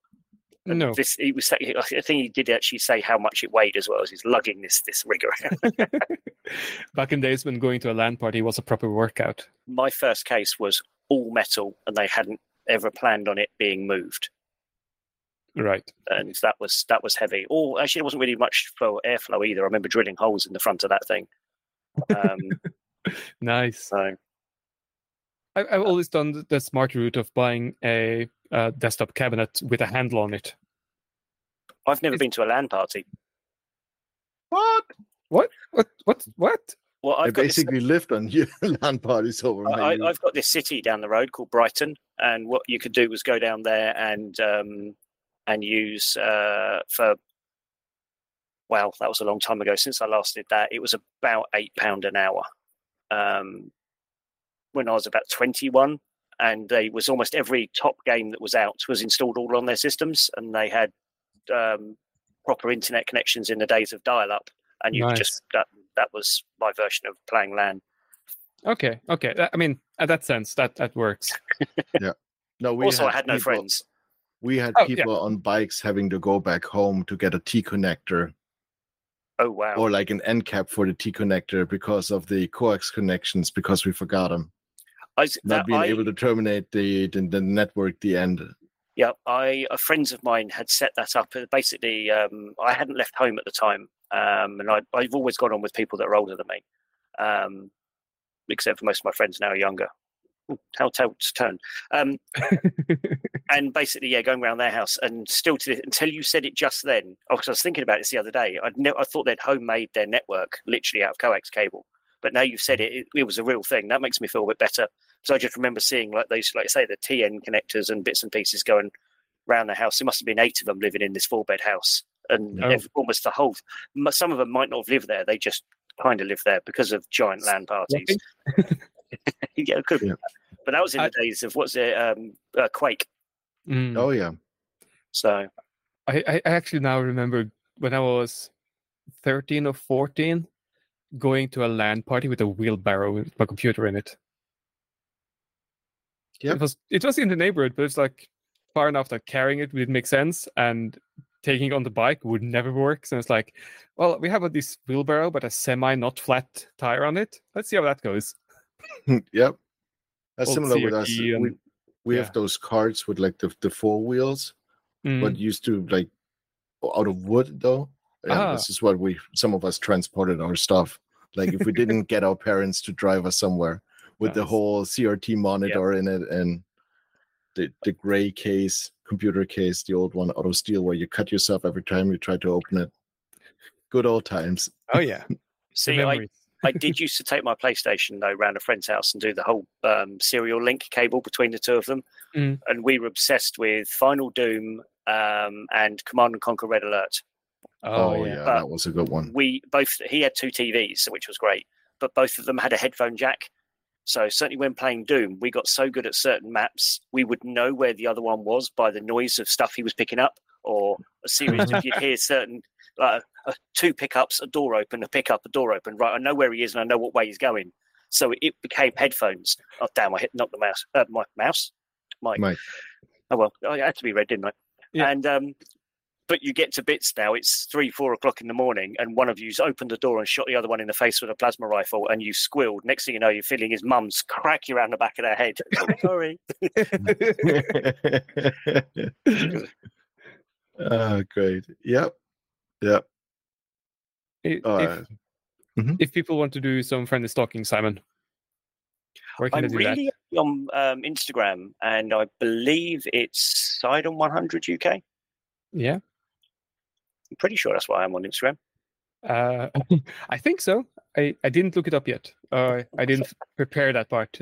And no this he was. I think he did actually say how much it weighed as well as he's lugging this this rig around. back in days when going to a LAN party was a proper workout My first case was all metal, and they hadn't ever planned on it being moved, right and that was that was heavy. Or actually, it wasn't really much for airflow either. I remember drilling holes in the front of that thing. Um, nice so I, I've always done the- the smart route of buying a, uh desktop cabinet with a handle on it. I've never Is- been to a LAN party. What? What? What? What? What? Well, I I've got this, basically lived on your LAN parties over my I, I've got this city down the road called Brighton, and what you could do was go down there and um, and use uh, for. Well, that was a long time ago since I last did that. It was about eight pound an hour. Um, when I was about twenty-one, and they was almost every top game that was out was installed all on their systems, and they had um, proper internet connections in the days of dial-up, and you could Nice. just that that was my version of playing LAN. Okay. Okay. I mean, in that sense, that that works. Yeah. No, we also, I had no people- friends. We had Oh, yeah. people on bikes having to go back home to get a T connector Oh wow! or like an end cap for the T connector because of the coax connections because we forgot them. I, Not being I- able to terminate the, the the network the end. yeah, I friends of mine had set that up. Uh, Basically, um, I hadn't left home at the time, um, and I, I've always gone on with people that are older than me, um, except for most of my friends now are younger. how tables turn. Um, and basically, yeah, going around their house, and still to until you said it just then. Oh, because I was thinking about this the other day. I'd ne- I thought they'd homemade their network literally out of coax cable, but now you've said it, it, it was a real thing. That makes me feel a bit better. So I just remember seeing like those, like I say, the TN connectors and bits and pieces going around the house. There must have been eight of them living in this four bed house, and Oh. almost the whole. Some of them might not have lived there. They just kind of lived there because of giant LAN parties. yeah, it could be. Yeah. But that was in I- the days of what's it, um, uh, Quake. Mm. Oh yeah. So I, I I actually now remember when I was 13 or 14 going to a LAN party with a wheelbarrow with my computer in it. Yep. It was it was in the neighborhood, but it's like far enough that carrying it would make sense and taking it on the bike would never work. So it's like, well, we have a, this wheelbarrow but a semi not flat tire on it. Let's see how that goes. yep. That's Old similar with us. CRT We, we yeah. have those carts with like the, the four wheels, Mm. but used to like out of wood though. And Ah. this is what we some of us transported our stuff. Like if we didn't get our parents to drive us somewhere with the whole CRT monitor in it and the the gray case, computer case, the old one out of steel where you cut yourself every time you try to open it. Good old times. Oh yeah. The see, I. I did used to take my PlayStation though around a friend's house and do the whole um, serial link cable between the two of them, Mm. and we were obsessed with Final Doom um, and Command and Conquer Red Alert. Oh, yeah. But- that was a good one. We both he had two TVs, which was great, but both of them had a headphone jack. So certainly when playing Doom, we got so good at certain maps, we would know where the other one was by the noise of stuff he was picking up, or a series if you'd hear certain like uh, two pickups, a door open, a pickup, a door open. Right, I know where he is and I know what way he's going. So it became headphones. Oh damn! I hit not the mouse. Uh, my mouse. My. Mike. Oh well, I had to be red, didn't I? Yeah. And um, but you get to bits now. It's three, four o'clock in the morning, and one of you's opened the door and shot the other one in the face with a plasma rifle, and you squealed. Next thing you know, you're feeling his mum's crack you around the back of their head. Sorry. oh, great. Yep. Yep. I- Uh, if, if people want to do some friendly stalking, Simon, where can I'm do really on um, Instagram, and I believe it's Sidon 100 UK. Yeah. I'm pretty sure that's why I'm on Instagram. Uh, I think so. I, I didn't look it up yet. Uh, I didn't prepare that part.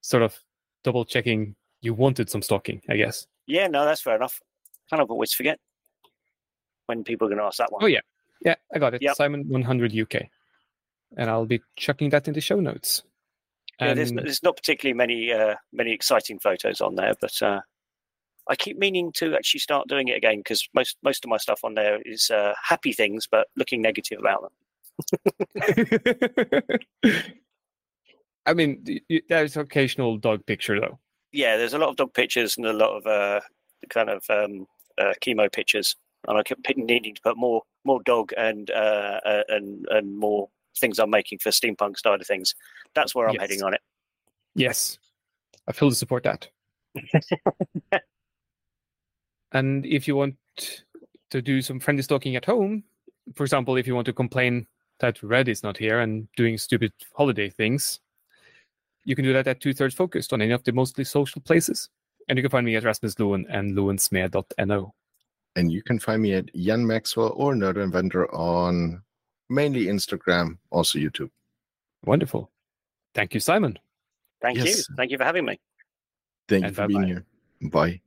Sort of double checking you wanted some stalking, I guess. Yeah, no, that's fair enough. Kind of always forget when people are going to ask that one. Oh, yeah. Yeah, I got it. Yep. Simon 100 UK. And I'll be chucking that in the show notes. Yeah, there's, there's not particularly many uh, many exciting photos on there, but uh, I keep meaning to actually start doing it again because most most of my stuff on there is uh, happy things, but looking negative about them. I mean, y- y- there's occasional dog picture though. Yeah, there's a lot of dog pictures and a lot of uh, kind of um, uh, chemo pictures, and I keep needing to put more more dog and uh, uh, and and more things I'm making for steampunk side of things. That's where I'm Yes. heading on it. Yes, I fully support that. and if you want to do some friendly stalking at home, for example, if you want to complain that Red is not here and doing stupid holiday things, you can do that at Two Thirds Focused on any of the mostly social places. And you can find me at Rasmus Loen and loensmed.no. And you can find me at Jan Maxwell or Nerd Inventor on mainly Instagram, also YouTube. Wonderful. Thank you, Simon. Thank you, thank you for having me. Thank you for being bye-bye. here. Bye.